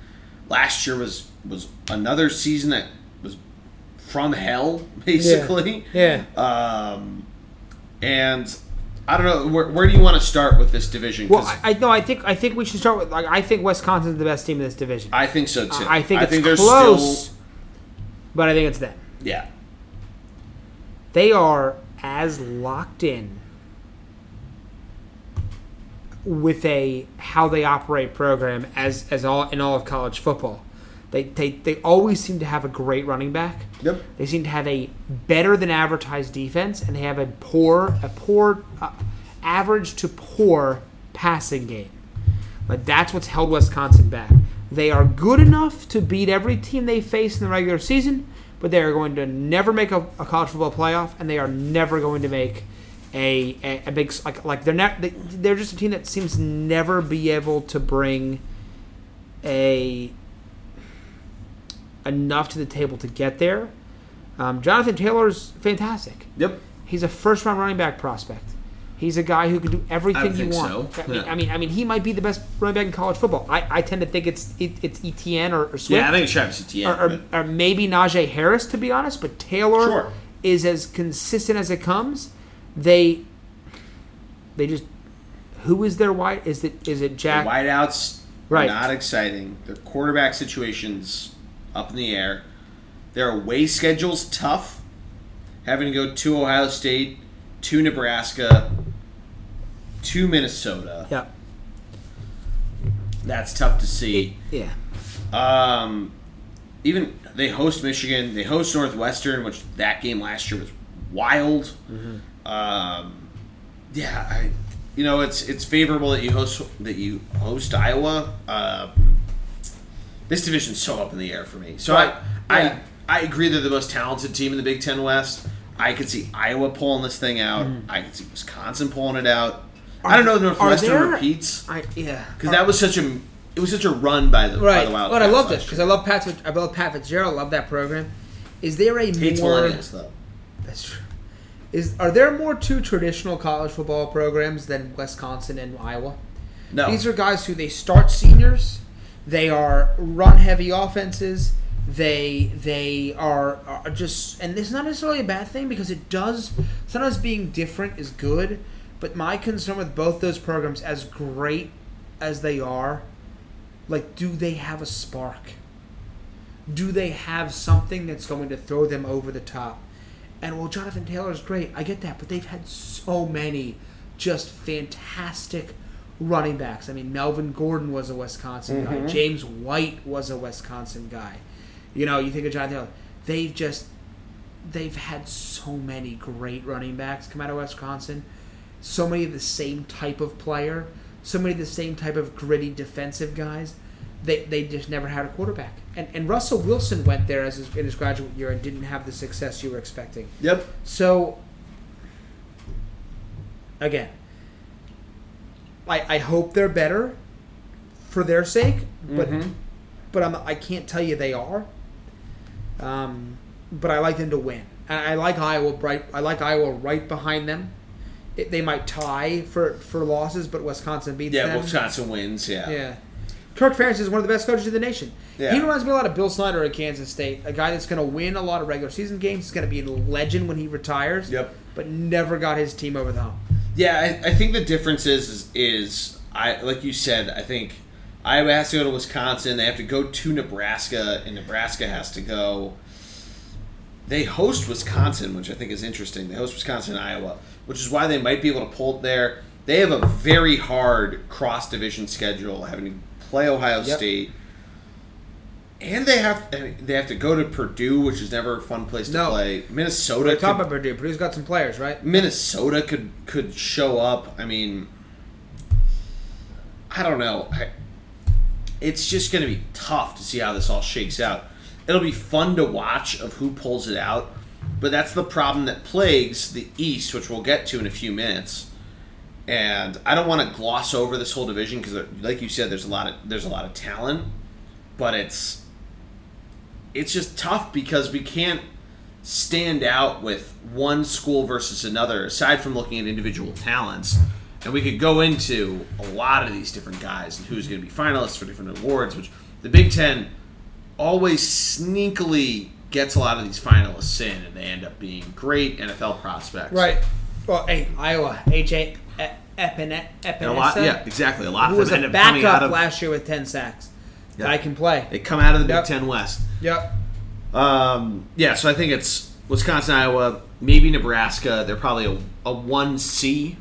Last year was was another season that was from hell, basically. Yeah. Um, And I don't know where, where do you want to start with this division? Well, I, I no, I think I think we should start with like I think Wisconsin's the best team in this division. I think so too. I think I it's there's close, Still, but I think it's them. yeah, They are as locked in with a how they operate program as as all in all of college football. They they they always seem to have a great running back. Yep. They seem to have a better than advertised defense, and they have a poor a poor uh, average to poor passing game. But that's what's held Wisconsin back. They are good enough to beat every team they face in the regular season, but they are going to never make a, a college football playoff, and they are never going to make a a, a big like like they're not they, they're just a team that seems never be able to bring a enough to the table to get there. Um, Jonathan Taylor's fantastic. yep. He's a first round running back prospect. He's a guy who can do everything you want. so. I, mean, Yeah. I mean, I mean, he might be the best running back in college football. I, I tend to think it's it, it's Etienne or, or Swift, Yeah, I think it's Travis Etienne. or, or, or maybe Najee Harris, to be honest. But Taylor Sure. is as consistent as it comes. They they just who is their wide? Is it is it the Jack? wideouts Right. not exciting. Their quarterback situations up in the air. Their away schedule's tough. Having to go to Ohio State, to Nebraska, to Minnesota. Yeah, That's tough to see. yeah. Um, even they host Michigan, they host Northwestern, which that game last year was wild. Um, yeah, I, you know it's it's favorable that you host that you host Iowa. Um, this division's so up in the air for me. So Right. I, Yeah. I I agree they're the most talented team in the Big Ten West. I could see Iowa pulling this thing out. I could see Wisconsin pulling it out. I don't know if Northwestern there- repeats I yeah. because that was such a it was such a run by the by the Wildcats. But I love this because I love Pat. I love Pat Fitzgerald. I love that program. Is there a hates more? millennials though. That's true. Is are there more two traditional college football programs than Wisconsin and Iowa? No, These are guys who they start seniors. They are run heavy offenses. They they are, are just and it's not necessarily a bad thing because it does sometimes being different is good. But my concern with both those programs, as great as they are, like do they have a spark? Do they have something that's going to throw them over the top? And well, Jonathan Taylor's great. I get that, but they've had so many just fantastic running backs. I mean, Melvin Gordon was a Wisconsin guy. Mm-hmm. James White was a Wisconsin guy. You know, you think of Jonathan Taylor. They've just they've had so many great running backs come out of Wisconsin. So many of the same type of player. So many of the same type of gritty defensive guys. They, they just never had a quarterback. And, and Russell Wilson went there as his, in his graduate year and didn't have the success you were expecting. Yep. So, again, I, I hope they're better for their sake, but Mhm. but I'm, I can't tell you they are. Um, but I like them to win. And I like Iowa right. I like Iowa right behind them. It, they might tie for, for losses, but Wisconsin beats Yeah, them. Yeah, Wisconsin wins. Yeah. Yeah. Kirk Ferentz is one of the best coaches in the nation. Yeah. He reminds me a lot of Bill Snyder at Kansas State, a guy that's going to win a lot of regular season games. He's going to be a legend when he retires. Yep. But never got his team over the hump. Yeah, I, I think the difference is, is is I like you said. I think Iowa has to go to Wisconsin. They have to go to Nebraska, and Nebraska has to go. They host Wisconsin, which I think is interesting. They host Wisconsin and Iowa, which is why they might be able to pull it there. They have a very hard cross division schedule, having to play Ohio Yep. State, and they have they have to go to Purdue, which is never a fun place to No. play. Minnesota, could- about Purdue. Purdue's got some players, right? Minnesota could could show up. I mean, I don't know. I, it's just going to be tough to see how this all shakes out. It'll be fun to watch of who pulls it out, but that's the problem that plagues the East, which we'll get to in a few minutes. And I don't want to gloss over this whole division because, uh, like you said, there's a lot of there's a lot of talent, but it's it's just tough because we can't stand out with one school versus another aside from looking at individual talents and we could go into a lot of these different guys and who's going to be finalists for different awards which the big ten always sneakily gets a lot of these finalists in and they end up being great nfl prospects Right. Well, hey, Iowa, AJ Epenesa, And a lot, yeah, exactly. A lot who of was them a up out backup of last year with ten sacks. Yeah. Guy can play. they come out of the Yep. Big Ten West. Yep. Um, yeah, so I think it's Wisconsin, Iowa, maybe Nebraska. They're probably a, a one C,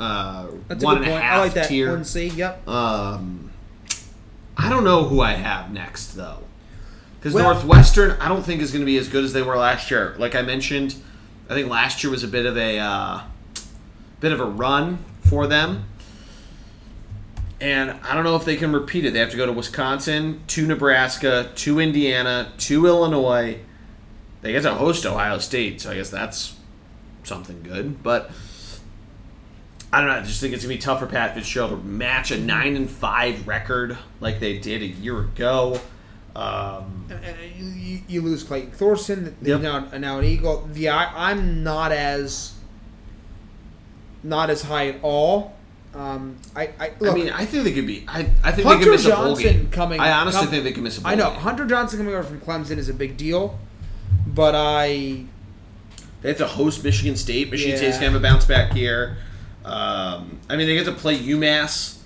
uh, That's a one good and a half I like that. tier. One C. Yep. Um, I don't know who I have next though, because Well- Northwestern I don't think is going to be as good as they were last year. Like I mentioned, I think last year was a bit of a uh, bit of a run for them, and I don't know if they can repeat it. They have to go to Wisconsin, to Nebraska, to Indiana, to Illinois. They get to host Ohio State, so I guess that's something good, but. I don't know. I just think it's gonna be tough for Pat Fitzgerald to match a nine and five record like they did a year ago. Um, And- and you, you, lose Clayton Thorson. Yep. Now, now an Eagle. The I, I'm not as not as high at all. Um, I, I, look, I mean, I think they could be. I, I think Hunter they could miss a bowl Johnson game. coming- I honestly think they could miss a bowl I know game. Hunter Johnson coming over from Clemson is a big deal, but I They have to host Michigan State. Michigan Yeah. State's gonna have a bounce back year. Um, I mean, they get to play UMass.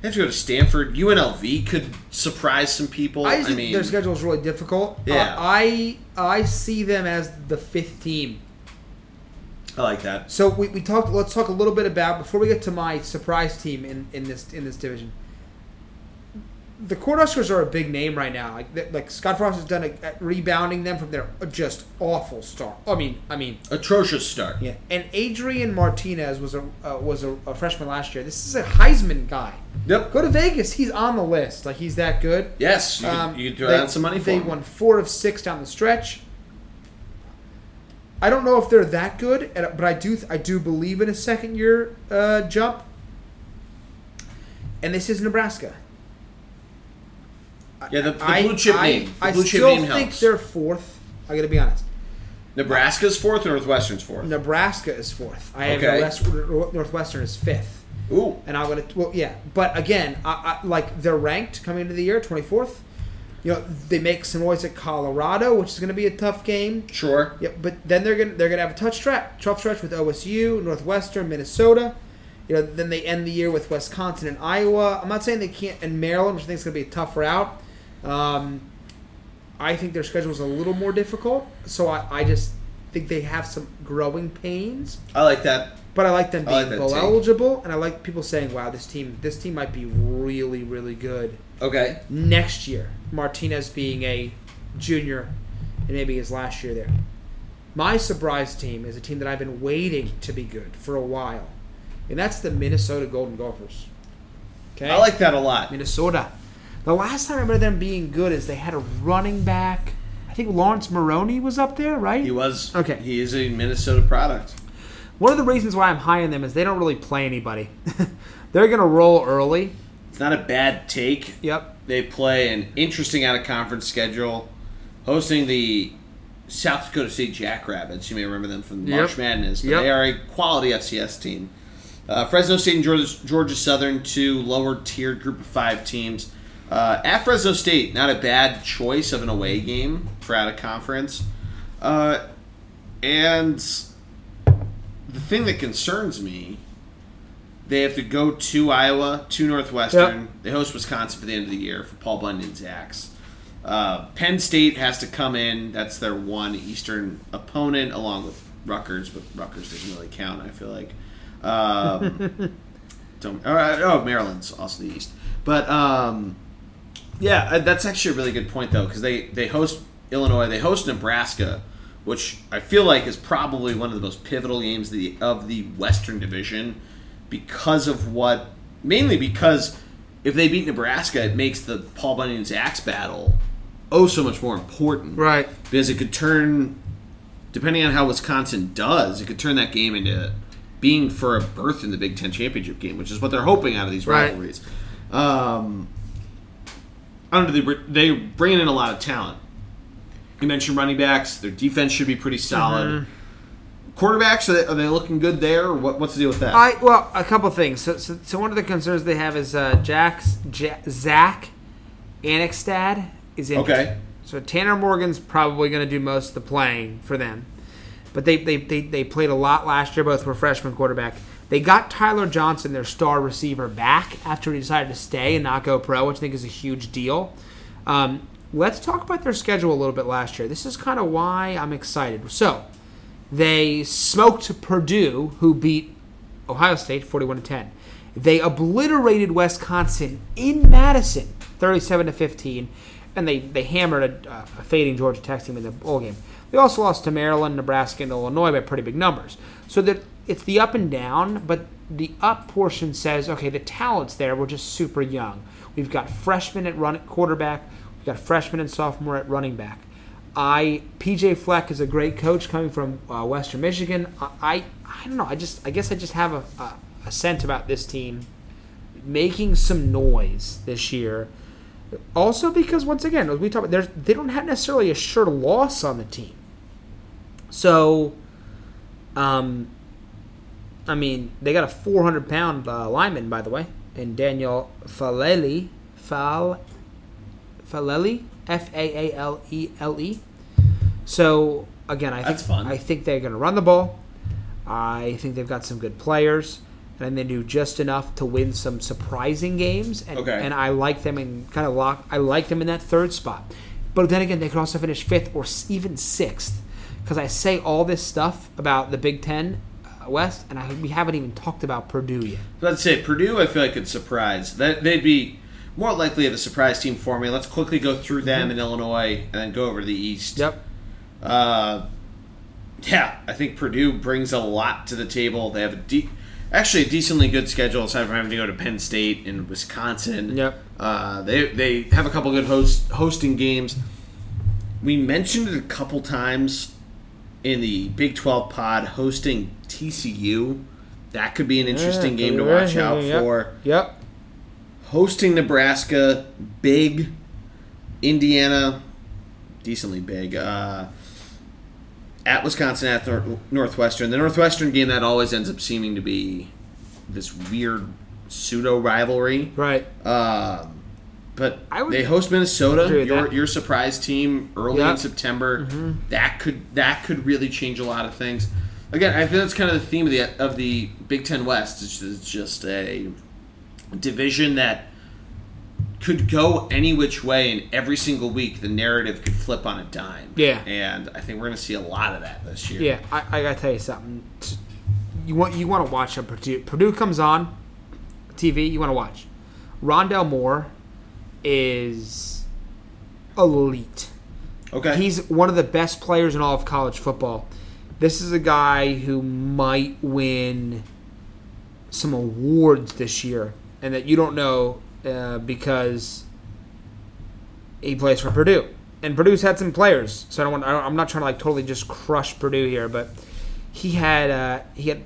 They have to go to Stanford. UNLV could surprise some people. I I, mean, their schedule is really difficult. Uh, Yeah. I I see them as the fifth team. I like that. So we, we talked. Let's talk a little bit about before we get to my surprise team in, in this in this division. The Cornhuskers are a big name right now. Like like Scott Frost has done a, at rebounding them from their just awful start. I mean I mean Atrocious start. yeah. And Adrian Martinez was a uh, was a, a freshman last year. This is a Heisman guy. Yep. Go to Vegas. He's on the list. Like he's that good. Yes, you, Um, could, you could throw they, down some money for They them. won four of six down the stretch. I don't know if they're that good, but I do I do believe in a second year uh, jump. And this is Nebraska. Yeah, the, the blue chip I, name. The I blue chip still name think helps. they're fourth. I got to be honest. Nebraska's fourth or Northwestern's fourth? Nebraska is fourth. I Okay. Northwest- Northwestern is fifth. Ooh. And I'm gonna well yeah, but again, I, I like they're ranked coming into the year twenty fourth. You know they make some noise at Colorado, which is going to be a tough game. Sure. Yeah, but then they're gonna they're gonna have a tough stretch, tough stretch with OSU, Northwestern, Minnesota. You know, then they end the year with Wisconsin and Iowa. I'm not saying they can't, and Maryland, which I think is gonna be a tough route. Um, I think their schedule is a little more difficult, so I, I just think they have some growing pains. I like that. But I like them I like being bowl take. eligible, and I like people saying, "Wow, this team, this team might be really, really good Okay. next year." Martinez being a junior, and maybe his last year there. My surprise team is a team that I've been waiting to be good for a while, and that's the Minnesota Golden Gophers. Okay, I like that a lot. Minnesota. The last time I remember them being good is they had a running back. I think Laurence Maroney was up there, right? He was. Okay. He is a Minnesota product. One of the reasons why I'm high on them is they don't really play anybody. They're going to roll early. It's not a bad take. Yep. They play an interesting out of conference schedule, hosting the South Dakota State Jackrabbits. You may remember them from Yep. March Madness, but Yep. they are a quality FCS team. Uh, Fresno State and Georgia, Georgia Southern, two lower tiered group of five teams. Uh, at Fresno State, not a bad choice of an away game for out of conference. Uh, and the thing that concerns me, they have to go to Iowa, to Northwestern. Yep. They host Wisconsin for the end of the year for Paul Bunyan's Axe. Uh, Penn State has to come in. That's their one Eastern opponent, along with Rutgers, but Rutgers doesn't really count. I feel like. Um, don't. Right, oh, Maryland's also the East, but um, yeah, uh, that's actually a really good point though, because they they host Illinois, they host Nebraska, which I feel like is probably one of the most pivotal games of the, of the Western Division, because of what, mainly because if they beat Nebraska, it makes the Paul Bunyan's axe battle oh so much more important, Right. Because it could turn, depending on how Wisconsin does, it could turn that game into being for a berth in the Big Ten championship game, which is what they're hoping out of these Right. rivalries. Um, I don't know. They br- they bring in a lot of talent. You mentioned running backs. Their defense should be pretty solid. Quarterbacks are they, are they looking good there? Or what, what's the deal with that? I well, a couple things. So, so, so one of the concerns they have is uh, Jack's ja- Zack Annexstad is in. okay. So Tanner Morgan's probably going to do most of the playing for them. but they, they, they, they played a lot last year. Both were freshman quarterback. They got Tyler Johnson, their star receiver, back after he decided to stay and not go pro, which I think is a huge deal. Um, let's talk about their schedule a little bit last year. This is kind of why I'm excited. So, they smoked Purdue, who beat Ohio State 41 to 10. They obliterated Wisconsin in Madison 37 to 15, and they, they hammered a, a fading Georgia Tech team in the bowl game. They also lost to Maryland, Nebraska, and Illinois by pretty big numbers. So that it's the up and down, but the up portion says, okay, the talent's there. We're just super young. We've got freshmen at run quarterback. We've got freshmen and sophomore at running back. I PJ Fleck is a great coach coming from uh, Western Michigan. I, I, I don't know. I just I guess I just have a, a, a about this team making some noise this year. Also because once again, as we talk about, they don't have necessarily a sure loss on the team. So, um, I mean, they got a 400 pound uh, lineman, by the way, and Daniel Faalele. Fal, Faalele? F A A L E L E. So, again, I think, fun. I think they're going to run the ball. I think they've got some good players. And they do just enough to win some surprising games. And, Okay. and I like them in kind of lock. I like them in that third spot. But then again, they could also finish fifth or even sixth. Because I say all this stuff about the Big Ten uh, West, and I, we haven't even talked about Purdue yet. Let's say Purdue. I feel like could surprise. That they'd be more likely of a surprise team for me. Let's quickly go through them in Illinois and then go over to the East. Yep. Uh, yeah, I think Purdue brings a lot to the table. They have a de- actually a decently good schedule aside from having to go to Penn State and Wisconsin. Yep. Uh, they they have a couple good host hosting games. We mentioned it a couple times in the Big Twelve pod hosting TCU. That could be an interesting game to watch out Yep. for. Yep. Hosting Nebraska, big. Indiana, decently big. Uh, at Wisconsin, at Nor- Northwestern. The Northwestern game that always ends up seeming to be this weird pseudo rivalry. Right. Uh, but I would they host Minnesota, your your surprise team early Yep. in September. That could that could really change a lot of things. Again, I think that's kind of the theme of the of the Big Ten West. It's just a division that could go any which way, and every single week the narrative could flip on a dime. Yeah. and I think we're going to see a lot of that this year. Yeah, I, I gotta tell you something. You want you want to watch a Purdue. Purdue comes on TV. You want to watch. Rondale Moore is elite. Okay. He's one of the best players in all of college football. This is a guy who might win some awards this year, and that you don't know uh, because he plays for Purdue. And Purdue's had some players, so I don't want. I don't, I'm not trying to like totally just crush Purdue here, but he had uh, he had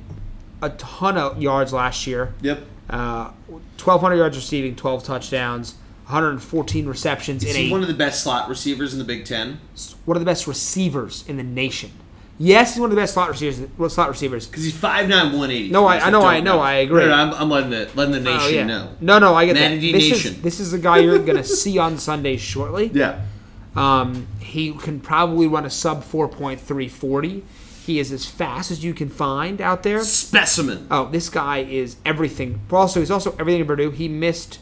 a ton of yards last year. Yep. Uh, 1,200 yards receiving, 12 touchdowns, 114 receptions Is in he a one of the best slot receivers in the Big Ten? one of the best receivers in the nation. Yes, he's one of the best slot receivers. Slot receivers. Because he's 5'9", 180. No, I- I know, I know, I agree. No, no, I'm, I'm letting the letting the nation Oh, yeah. know. No, no, I get Matty that. This Nation. is this is the guy you're going to see on Sundays shortly. Yeah. Um, he can probably run a sub 4.340. He is as fast as you can find out there. Specimen. Oh, this guy is everything. Also, he's also everything in Purdue. He missed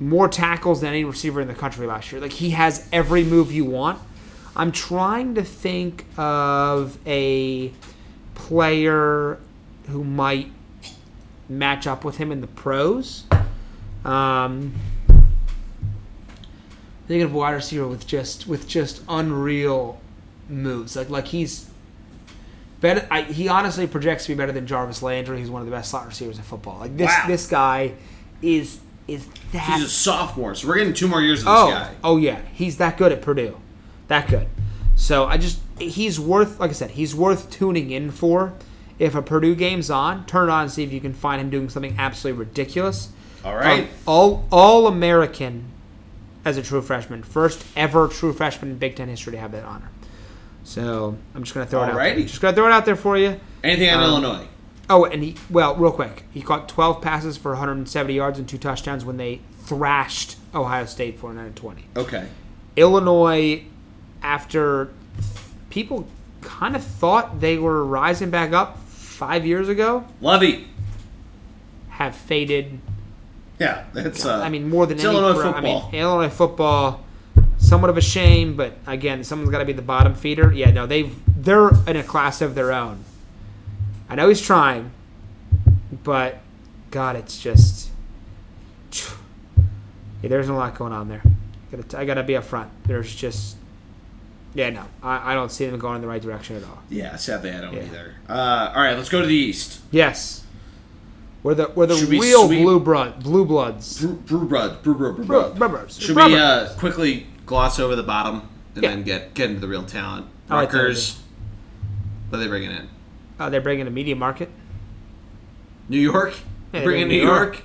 more tackles than any receiver in the country last year. Like he has every move you want. I'm trying to think of a player who might match up with him in the pros. Um, thinking of a wide receiver with just with just unreal moves. Like like he's better. I, he honestly projects to be better than Jarvis Landry. He's one of the best slot receivers in football. Like this Wow. this guy is is that He's a sophomore, so we're getting two more years of this oh guy. oh yeah he's that good at Purdue, that good. So I just he's worth like I said he's worth tuning in for. If a Purdue game's on, turn it on and see if you can find him doing something absolutely ridiculous. All right. Um, all all American as a true freshman, first ever true freshman in Big Ten history to have that honor. So I'm just gonna throw it out. There. Just gonna throw it out there for you. Anything on um, Illinois? Oh, and he well, real quick, he caught 12 passes for 170 yards and two touchdowns when they thrashed Ohio State 49 20. Okay. Illinois, after people kind of thought they were rising back up five years ago Lovey. have faded. Yeah, that's. Uh, I mean, more than it's any. Illinois pro- football. I mean, Illinois football, somewhat of a shame, but again, someone's got to be the bottom feeder. Yeah, no, they've they're in a class of their own. I know he's trying, but God, it's just. Yeah, there's a lot going on there. I gotta, I gotta be upfront. There's just. Yeah, no, I, I don't see them going in the right direction at all. yeah, sadly I don't Yeah. either. Uh, all right, let's go to the East. Yes. We're the we're the Should we real sweep- blue blood blue bloods. Brew, brew, brew, brew, brew, brew, Bro- brew. brothers. Should Brothers. we uh, quickly gloss over the bottom and Yeah. then get get into the real talent? I like that Rutgers. What are they bringing in? Uh, they're bringing a media market. New York. Yeah, bringing they're New. York.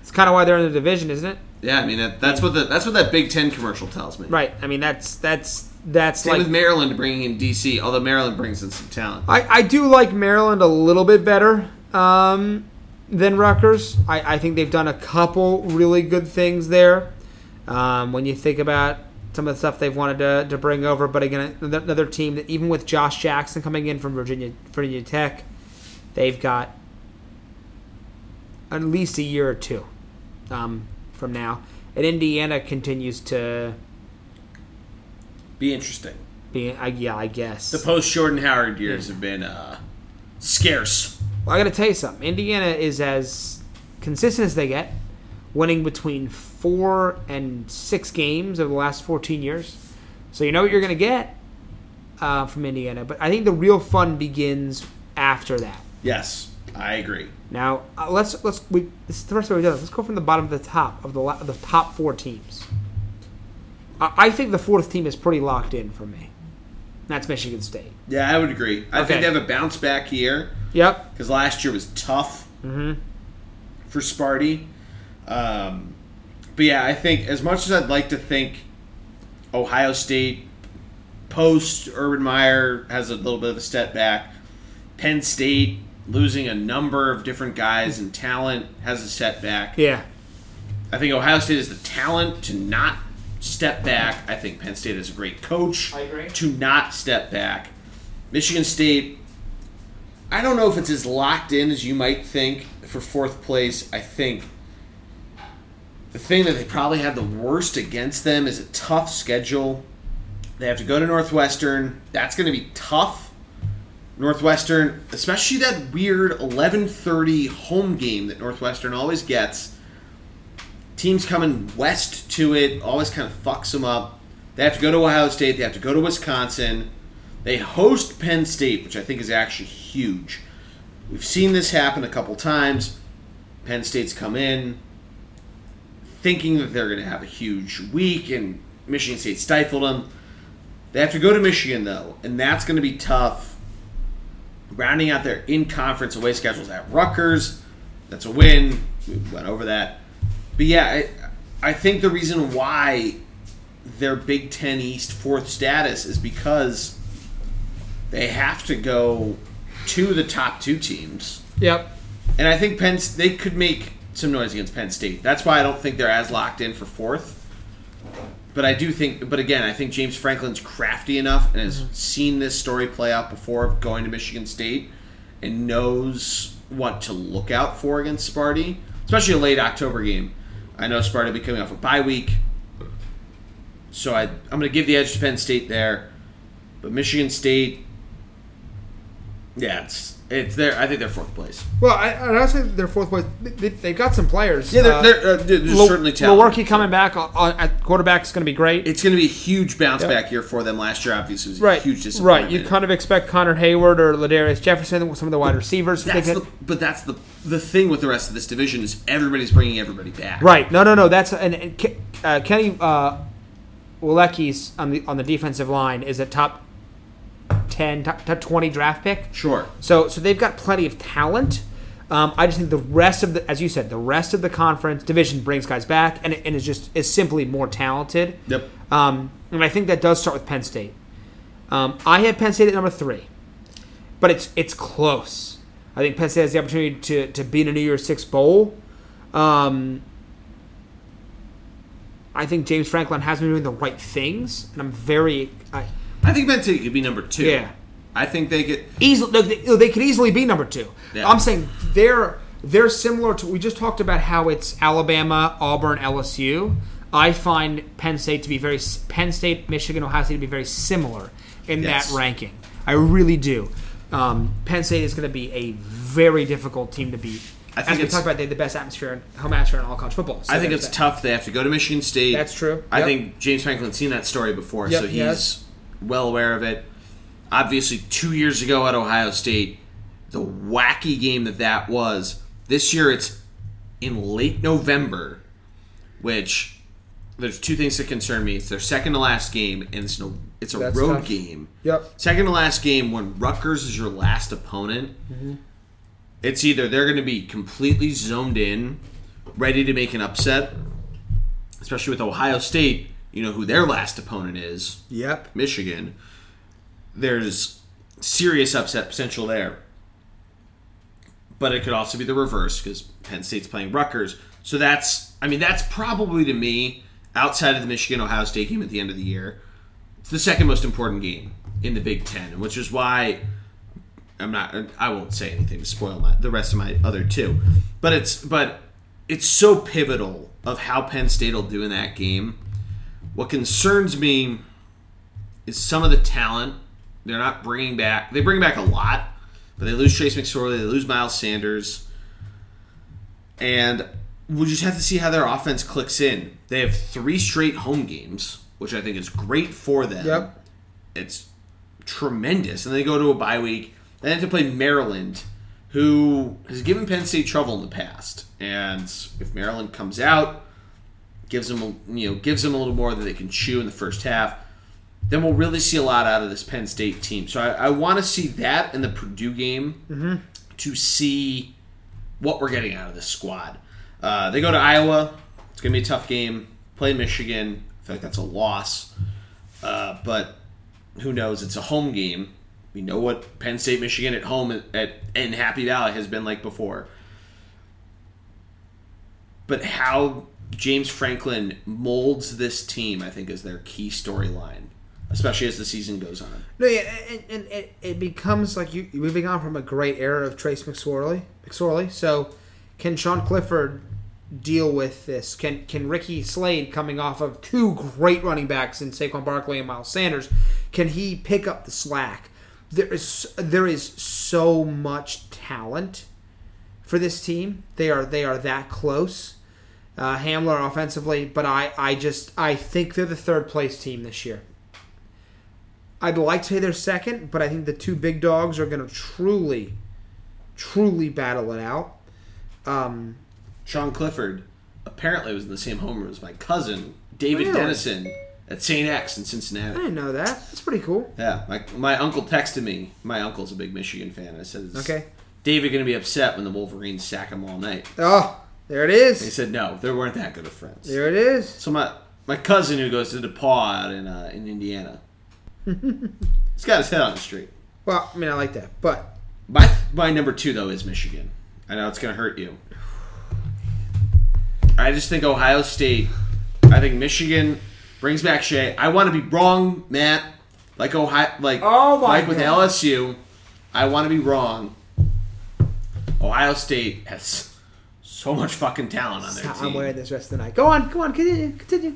It's kind of why they're in the division, isn't it? Yeah, I mean that, that's what the that's what that Big Ten commercial tells me. Right. I mean, that's that's that's Same like with Maryland bringing in DC, although Maryland brings in some talent. I, I do like Maryland a little bit better um, than Rutgers. I, I think they've done a couple really good things there. Um, when you think about some of the stuff they've wanted to, to bring over, but again, another, team that even with Josh Jackson coming in from Virginia Virginia Tech, they've got at least a year or two um, from now. And Indiana continues to Be interesting. be, I, yeah, I guess. The post Jordan Howard years have been uh, scarce. Well, I got to tell you something. Indiana is as consistent as they get, winning between four and six games over the last 14 years. So you know what you're going to get uh, from Indiana. But I think the real fun begins after that. Yes, I agree. Now uh, let's let's we this is the first way we've done this. Let's go from the bottom to the top of the of the top four teams. I, think the fourth team is pretty locked in for me. That's Michigan State. Yeah, I would agree. I Okay. think they have a bounce back year Yep. because last year was tough Mm-hmm. for Sparty. Um, but yeah, I think as much as I'd like to think Ohio State post Urban Meyer has a little bit of a step back, Penn State losing a number of different guys and talent has a setback. Yeah. I think Ohio State has the talent to not step back. I think Penn State has a great coach I agree. to not step back. Michigan State, I don't know if it's as locked in as you might think for fourth place. I think the thing that they probably have the worst against them is a tough schedule. They have to go to Northwestern. That's going to be tough. Northwestern, especially that weird 11:30 home game that Northwestern always gets. Teams coming west to it always kind of fucks them up. They have to go to Ohio State. They have to go to Wisconsin. They host Penn State, which I think is actually huge. We've seen this happen a couple times. Penn State's come in thinking that they're going to have a huge week, and Michigan State stifled them. They have to go to Michigan, though, and that's going to be tough. Rounding out their in conference away schedules at Rutgers. That's a win. We went over that. But yeah, I, I think the reason why their Big Ten East fourth status is because they have to go to the top two teams. Yep. And I think Penn they could make some noise against Penn State. That's why I don't think they're as locked in for fourth. But I do think, but again, I think James Franklin's crafty enough and has mm-hmm. seen this story play out before of going to Michigan State and knows what to look out for against Sparty, especially a late October game. I know Sparty will be coming off a bye week, so I, I'm going to give the edge to Penn State there. But Michigan State, yeah, it's it's there. I think they're fourth place. Well, I, I would say they're fourth place. They, they got some players. Yeah, they're, Uh, they're, uh, they're Lo- certainly talented. Lewerke coming back on, on, at quarterback is going to be great. It's going to be a huge bounce Yep. back year for them. Last year, obviously, was a right, huge disappointment. right. You kind of expect Connor Heyward or Ladarius Jefferson, some of the wide receivers. That's the, but that's the the thing with the rest of this division is everybody's bringing everybody back. right. No, no, no. That's and, and uh, Kenny uh, Willekes on the on the defensive line is a top ten, top, top twenty draft pick. Sure. So so they've got plenty of talent. Um, I just think the rest of the, as you said, the rest of the conference division brings guys back and, and is just is simply more talented. Yep. Um, and I think that does start with Penn State. Um, I have Penn State at number three, but it's it's close. I think Penn State has the opportunity to, to be in a New Year's Six bowl. Um, I think James Franklin has been doing the right things, and I'm very I, I think Penn State could be number two. yeah I think they could. Easily, they, could easily be number two. Yeah. I'm saying they're they're similar to. We just talked about how it's Alabama, Auburn, LSU. I find Penn State to be very Penn State, Michigan, Ohio State to be very similar in Yes. that ranking. I really do. Um, Penn State is going to be a very difficult team to beat. I think As we talked about, they have the best atmosphere, in, home atmosphere in all college football. So I think it's that. tough. They have to go to Michigan State. That's true. I Yep. think James Franklin's seen that story before, Yep, so he's has. Well aware of it. Obviously, two years ago at Ohio State, the wacky game that that was. This year, it's in late November, which there's two things that concern me. It's their second to last game, and it's no, it's a That's road tough. game. Yep. Second to last game when Rutgers is your last opponent. Mm-hmm. It's either they're going to be completely zoned in, ready to make an upset, especially with Ohio State. You know who their last opponent is, Yep. Michigan. There's serious upset potential there, but it could also be the reverse because Penn State's playing Rutgers. So that's, I mean, that's probably to me outside of the Michigan Ohio State game at the end of the year. It's the second most important game in the Big Ten, which is why I'm not. I won't say anything to spoil my, the rest of my other two, but it's but it's so pivotal of how Penn State will do in that game. What concerns me is some of the talent they're not bringing back. They bring back a lot, but they lose Trace McSorley, they lose Miles Sanders, and we just have to see how their offense clicks in. They have three straight home games, which I think is great for them Yep. it's tremendous. And they go to a bye week. They have to play Maryland, who has given Penn State trouble in the past. And if Maryland comes out, gives them a- you know gives them a little more that they can chew in the first half, then we'll really see a lot out of this Penn State team. So I, I want to see that in the Purdue game to see what we're getting out of this squad. Uh, they go to Iowa. It's going to be a tough game. Play Michigan. I feel like that's a loss. Uh, but who knows? It's a home game. We know what Penn State, Michigan at home at, at in Happy Valley has been like before. But how James Franklin molds this team, I think, is their key storyline, especially as the season goes on. No, yeah, and, and it, becomes like you moving on from a great era of Trace McSorley. McSorley. So, can Sean Clifford deal with this? Can can Ricky Slade, coming off of two great running backs in Saquon Barkley and Miles Sanders, can he pick up the slack? There is there is so much talent for this team. They are they are that close. Uh, Hamler offensively, but I, I just I think they're the third place team this year. I'd like to say they're second, but I think the two big dogs are going to truly, truly battle it out. Um, Sean Clifford apparently was in the same homeroom as my cousin David Really? Dennison at St. X in Cincinnati. I didn't know that. That's pretty cool. Yeah, my, my uncle texted me. My uncle's a big Michigan fan. I said, "Is Okay. David going to be upset when the Wolverines sack him all night?" Oh, there it is. He said, "No, they weren't that good of friends." There it is. So my my cousin who goes to DePauw out in uh, in Indiana, he's got his head on the street. Well, I mean, I like that, but My my number two though is Michigan. I know it's going to hurt you. I just think Ohio State. I think Michigan brings back Shea. I want to be wrong, Matt. Like Ohio, like Oh like with LSU. I want to be wrong. Ohio State has so much fucking talent on their I'm team. wearing this rest of the night. Go on, go on, continue, continue.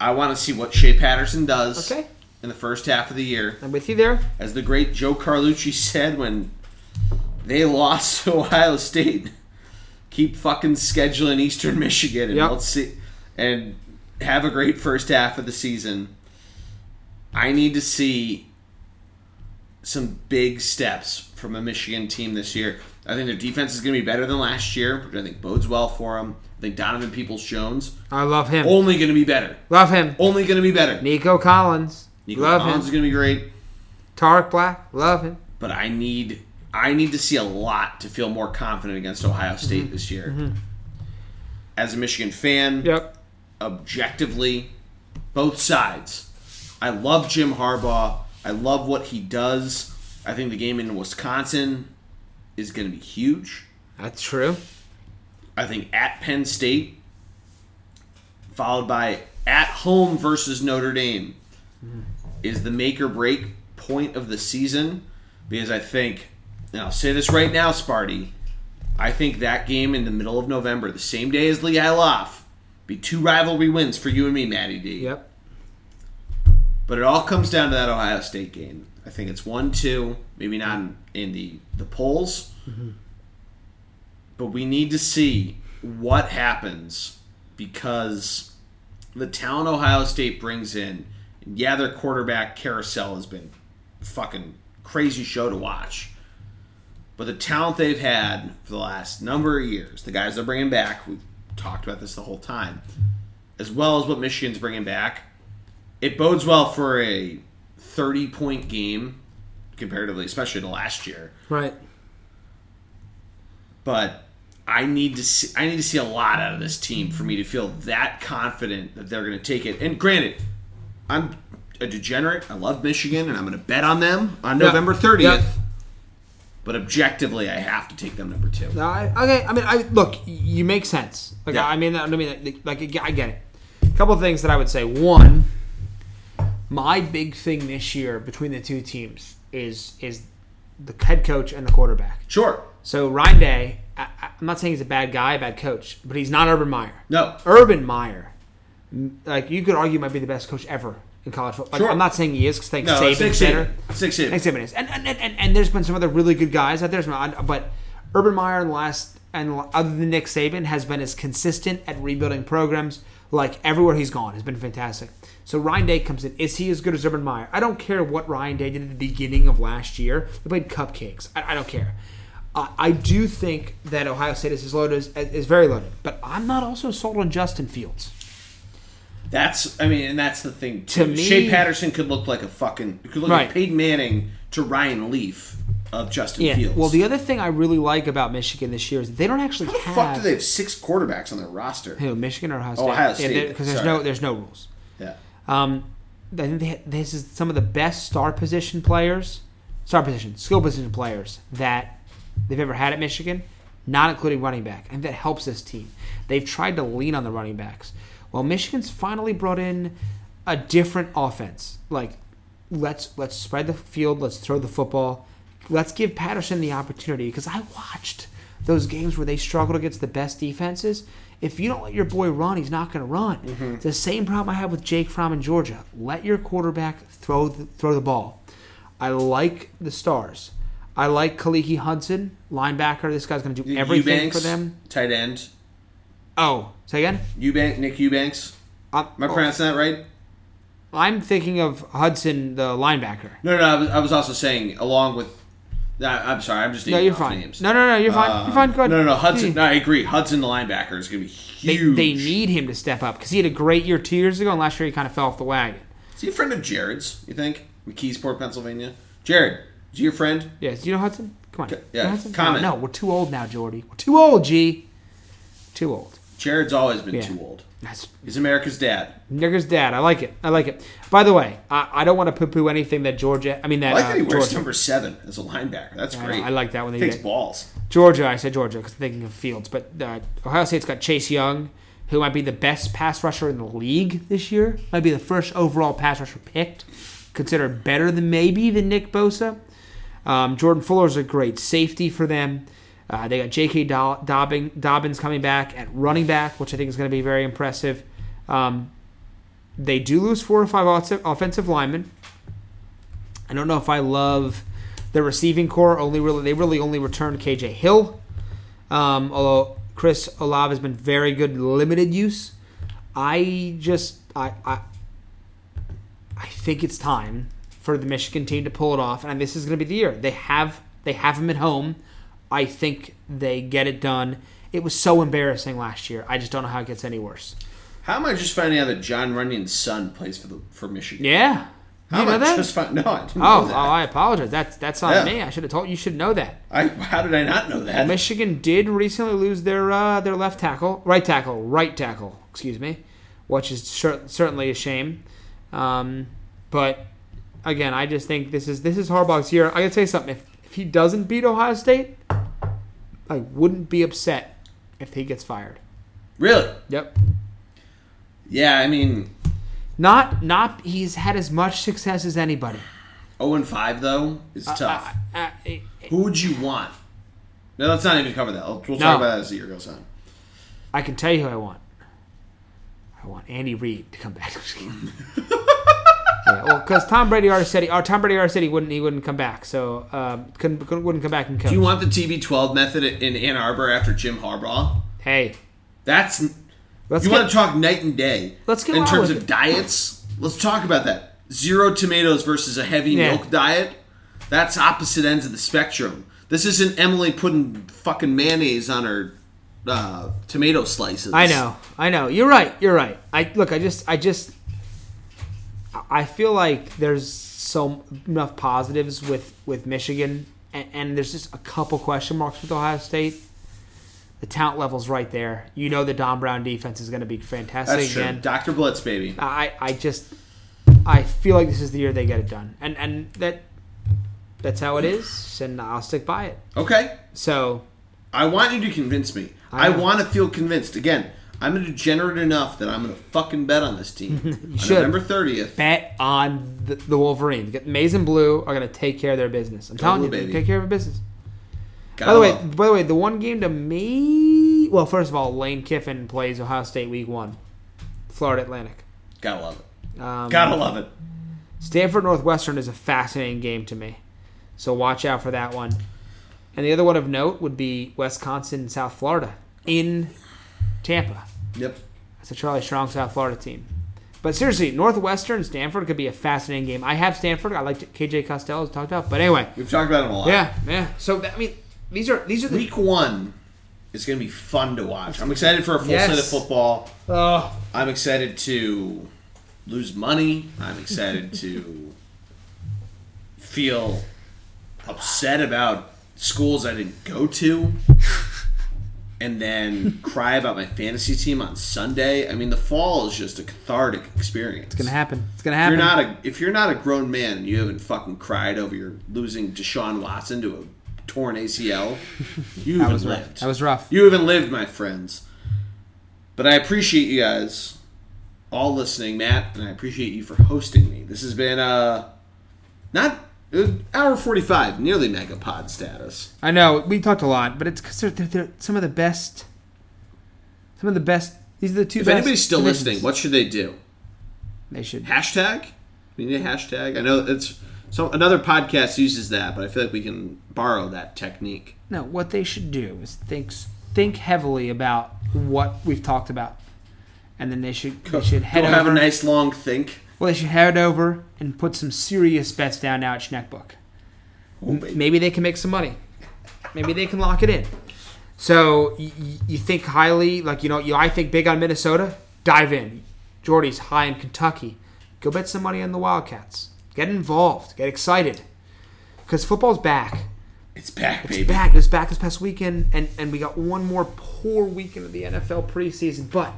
I want to see what Shea Patterson does Okay. in the first half of the year. I'm with you there. As the great Joe Carlucci said when they lost to Ohio State, keep fucking scheduling Eastern Michigan and Yep. let's see and have a great first half of the season. I need to see some big steps from a Michigan team this year. I think their defense is going to be better than last year, which I think bodes well for them. I think Donovan Peoples Jones I love him. only going to be better. Love him. Only going to be better. Nico Collins. Nico love Collins is going to be great. Tarik Black. Love him. but I need I need to see a lot to feel more confident against Ohio State mm-hmm. this year. Mm-hmm. As a Michigan fan, Yep. objectively, both sides. I love Jim Harbaugh. I love what he does. I think the game in Wisconsin is going to be huge. That's true. I think at Penn State, followed by at home versus Notre Dame, is the make or break point of the season because I think, and I'll say this right now, Sparty, I think that game in the middle of November, the same day as Lehigh Loft, be two rivalry wins for you and me, Matty D. Yep. But it all comes down to that Ohio State game. I think it's one two, maybe not in, in the the polls, mm-hmm. but we need to see what happens because the talent Ohio State brings in. Yeah, their quarterback carousel has been fucking crazy show to watch. But the talent they've had for the last number of years, the guys they're bringing back, we've talked about this the whole time, as well as what Michigan's bringing back, it bodes well for a 30 point game comparatively, especially to last year. Right. But I need to see I need to see a lot out of this team for me to feel that confident that they're going to take it. And granted, I'm a degenerate. I love Michigan, and I'm going to bet on them on. November 30th. Yeah. But objectively, I have to take them number two. No, I, okay. I mean, I look. You make sense. Like, Yeah. I mean, I mean, like, I get it. A couple of things that I would say. One, my big thing this year between the two teams is is the head coach and the quarterback. Sure. So Ryan Day, I, I'm not saying he's a bad guy, a bad coach, but he's not Urban Meyer. No. Urban Meyer, like you could argue, might be the best coach ever in college football. Like, Sure. I'm not saying he is because I think No, Saban's better. Six Saban. Nick Saban is, and and, and and there's been some other really good guys out there, but Urban Meyer in the last and other than Nick Saban has been as consistent at rebuilding programs like everywhere he's gone has been fantastic. So Ryan Day comes in. Is he as good as Urban Meyer? I don't care what Ryan Day did at the beginning of last year. They played cupcakes. I, I don't care. Uh, I do think that Ohio State is as loaded as, is very loaded, but I'm not also sold on Justin Fields. That's I mean, and that's the thing. To me- Shea Patterson could look like a fucking could look Right. like Peyton Manning to Ryan Leaf of Justin Yeah. Fields. Well, the other thing I really like about Michigan this year is they don't actually How the have fuck do they have six quarterbacks on their roster? who Michigan or Ohio State. Ohio State, because there's sorry. no there's no rules. Um, I think they, this is some of the best star position players, star position, skill position players that they've ever had at Michigan, not including running back, and that helps this team. They've tried to lean on the running backs. Well, Michigan's finally brought in a different offense. Like, let's let's spread the field, let's throw the football, let's give Patterson the opportunity. Because I watched those games where they struggled against the best defenses. If you don't let your boy run, he's not going to run. It's the same problem I have with Jake Fromm in Georgia. Let your quarterback throw the, throw the ball. I like the stars. I like Khaleke Hudson, linebacker. This guy's going to do everything Eubanks, for them. Tight end. Oh, say again. Eubank, Nick Eubanks. I'm, Am I oh. pronouncing that right? I'm thinking of Hudson, the linebacker. No, no, no. I was, I was also saying along with. I'm sorry. I'm just No, you're fine. names. No, no, no, you're fine. Um, you're fine. Go ahead. No, no, no. Hudson. No, I agree. Hudson, the linebacker, is going to be They, huge. they need him to step up because he had a great year two years ago, and last year he kind of fell off the wagon. Is he a friend of Jared's? You think McKeesport, Pennsylvania? Jared, is he your friend? Yes, do you know Hudson? Come on. Okay, You know yeah, Hudson? comment. No, we're too old now, Geordie. We're too old, G. Too old. Jared's always been Yeah. too old. That's He's America's dad. Nigger's dad. I like it. I like it. By the way, I, I don't want to poo-poo anything that Georgia. I mean that I like uh, that he wears Georgia. number seven as a linebacker. That's I- great. I like that when they takes balls. Georgia. I said Georgia because I'm thinking of Fields, but uh, Ohio State's got Chase Young, who might be the best pass rusher in the league this year. Might be the first overall pass rusher picked, considered better than maybe than Nick Bosa. Um, Jordan Fuller's a great safety for them. Uh, they got J.K. Do- Dobbin, Dobbins coming back at running back, which I think is going to be very impressive. Um, they do lose four or five offensive- linemen. I don't know if I love the receiving corps. Only really, they really only returned KJ Hill. Um, although Chris Olave has been very good limited use. I just I, I I think it's time for the Michigan team to pull it off, and this is going to be the year. They have they have him at home. I think they get it done. It was so embarrassing last year. I just don't know how it gets any worse. How am I just finding out that Jon Runyan's son plays for the for Michigan? Yeah. How you know that? just find, No, I didn't oh, know that. oh, I apologize. That's that's on Yeah. me. I should have told you. Should know that. I, how did I not know that? Michigan did recently lose their uh, their left tackle, right tackle, right tackle, excuse me, which is cer- certainly a shame. Um, but again, I just think this is this is Harbaugh's year. I gotta tell you something. If, if he doesn't beat Ohio State, I wouldn't be upset if he gets fired. Really? Yep. Yeah, I mean, Not not he's had as much success as anybody. 0 and 5 though is tough. Uh, uh, uh, Who would you want? No, let's not even cover that. We'll, we'll No. talk about that as the year goes on. I can tell you who I want. I want Andy Reid to come back. I'm just kidding. yeah, well, because Tom Brady already said he, or Tom Brady already said he wouldn't, he wouldn't come back, so um, couldn't, couldn't wouldn't come back and coach. Do you want the TB12 method in Ann Arbor after Jim Harbaugh? hey, That's let's you get, want to talk night and day. Let's get in terms of it. diets. Let's talk about that. Zero tomatoes versus a heavy Yeah. milk diet. That's opposite ends of the spectrum. This isn't Emily putting fucking mayonnaise on her uh, tomato slices. I know, I know. You're right. You're right. I look. I just, I just, I feel like there's so enough positives with with Michigan, and, and there's just a couple question marks with Ohio State. The talent level's right there. You know the Don Brown defense is going to be fantastic That's true. again. Dr. Blitz, baby. I, I just, I feel like this is the year they get it done, and and that, that's how it is, and I'll stick by it. Okay. So I want you to convince me. I I, want to feel convinced. Again, I'm degenerate enough that I'm going to fucking bet on this team. on should. November 30th. bet on the, the Wolverines. Get Maize and Blue are going to take care of their business. I'm telling Blue, you, baby. take care of their business. Gotta By the way, love- by the way, the one game to me. Well, first of all, Lane Kiffin plays Ohio State Week One, Florida Atlantic. gotta love it. Um, Gotta love it. Stanford Northwestern is a fascinating game to me, so watch out for that one. And the other one of note would be Wisconsin South Florida in Tampa. Yep. That's a Charlie Strong South Florida team. But seriously, Northwestern Stanford could be a fascinating game. I have Stanford. I like KJ Costello talked about. But anyway, We've talked about him a lot. yeah, yeah. So I mean, these are these are the Week one It's going to be fun to watch. I'm excited for a full Yes. slate of football. Oh, I'm excited to lose money. I'm excited to feel upset about schools I didn't go to. And then cry about my fantasy team on Sunday. I mean, the fall is just a cathartic experience. it's gonna happen. It's gonna If happen. you're not a if you're not a grown man and you haven't fucking cried over your losing Deshaun Watson to a torn ACL, you haven't was rough. lived. That was rough. You haven't lived, my friends. But I appreciate you guys all listening, Matt, and I appreciate you for hosting me. This has been uh not Uh, hour forty five, nearly megapod status. I know we talked a lot, but it's because they're, they're, they're some of the best. Some of the best. These are the two. If best anybody's still listening, what should they do? they should. Hashtag? We need a hashtag. I know it's so another podcast uses that, but I feel like we can borrow that technique. No, what they should do is think think heavily about what we've talked about, and then they should they should head Go over. have a nice long think. Well, they should head over and put some serious bets down now at Schneckbook. Oh. Maybe they can make some money. Maybe they can lock it in. So you, you think highly, like you know, you I think big on Minnesota. Dive in. Geordie's high in Kentucky. Go bet some money on the Wildcats. Get involved. Get excited. Because football's back. It's back, It's baby. back. It was back this past weekend, and, and we got one more poor weekend of the NFL preseason. But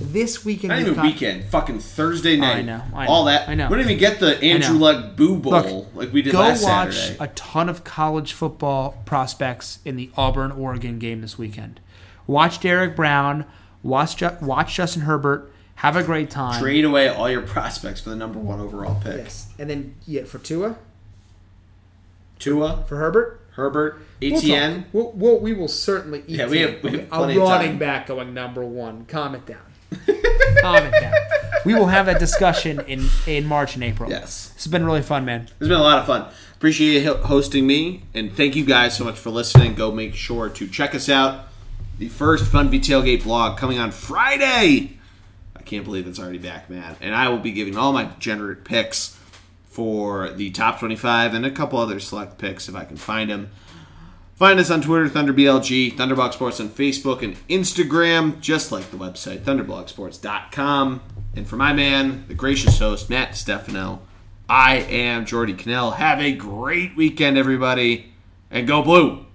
this weekend, Not even got- weekend. Fucking Thursday night. I know, I know, All that. I know. We don't even get the Andrew. Luck Boo Bowl Look, like we did Go last watch Saturday. a ton of college football prospects in the Auburn Oregon game this weekend. Watch Derrick Brown. Watch watch Justin Herbert. Have a great time. Trade away all your prospects for the number one overall pick. Yes, and then yeah, for Tua, Tua, for Herbert, Herbert, We'll We'll, we'll, we will certainly eat. Yeah, we have- we have a running back going number one. Calm it down. Calm it down. We will have that discussion in in March and April. Yes. This has been really fun, man. It's been a lot of fun. Appreciate you hosting me, and thank you guys so much for listening. Go make sure to check us out. The first Funvee Tailgate blog coming on Friday. I can't believe it's already back, man. And I will be giving all my degenerate picks for the top 25 and a couple other select picks if I can find them. Find us on Twitter, ThunderBLG, Thunderblog Sports on Facebook and Instagram, just like the website, thunderblogsports.com. And for my man, the gracious host, Matt Stefano, I am Geordie Connell. Have a great weekend, everybody, and go blue!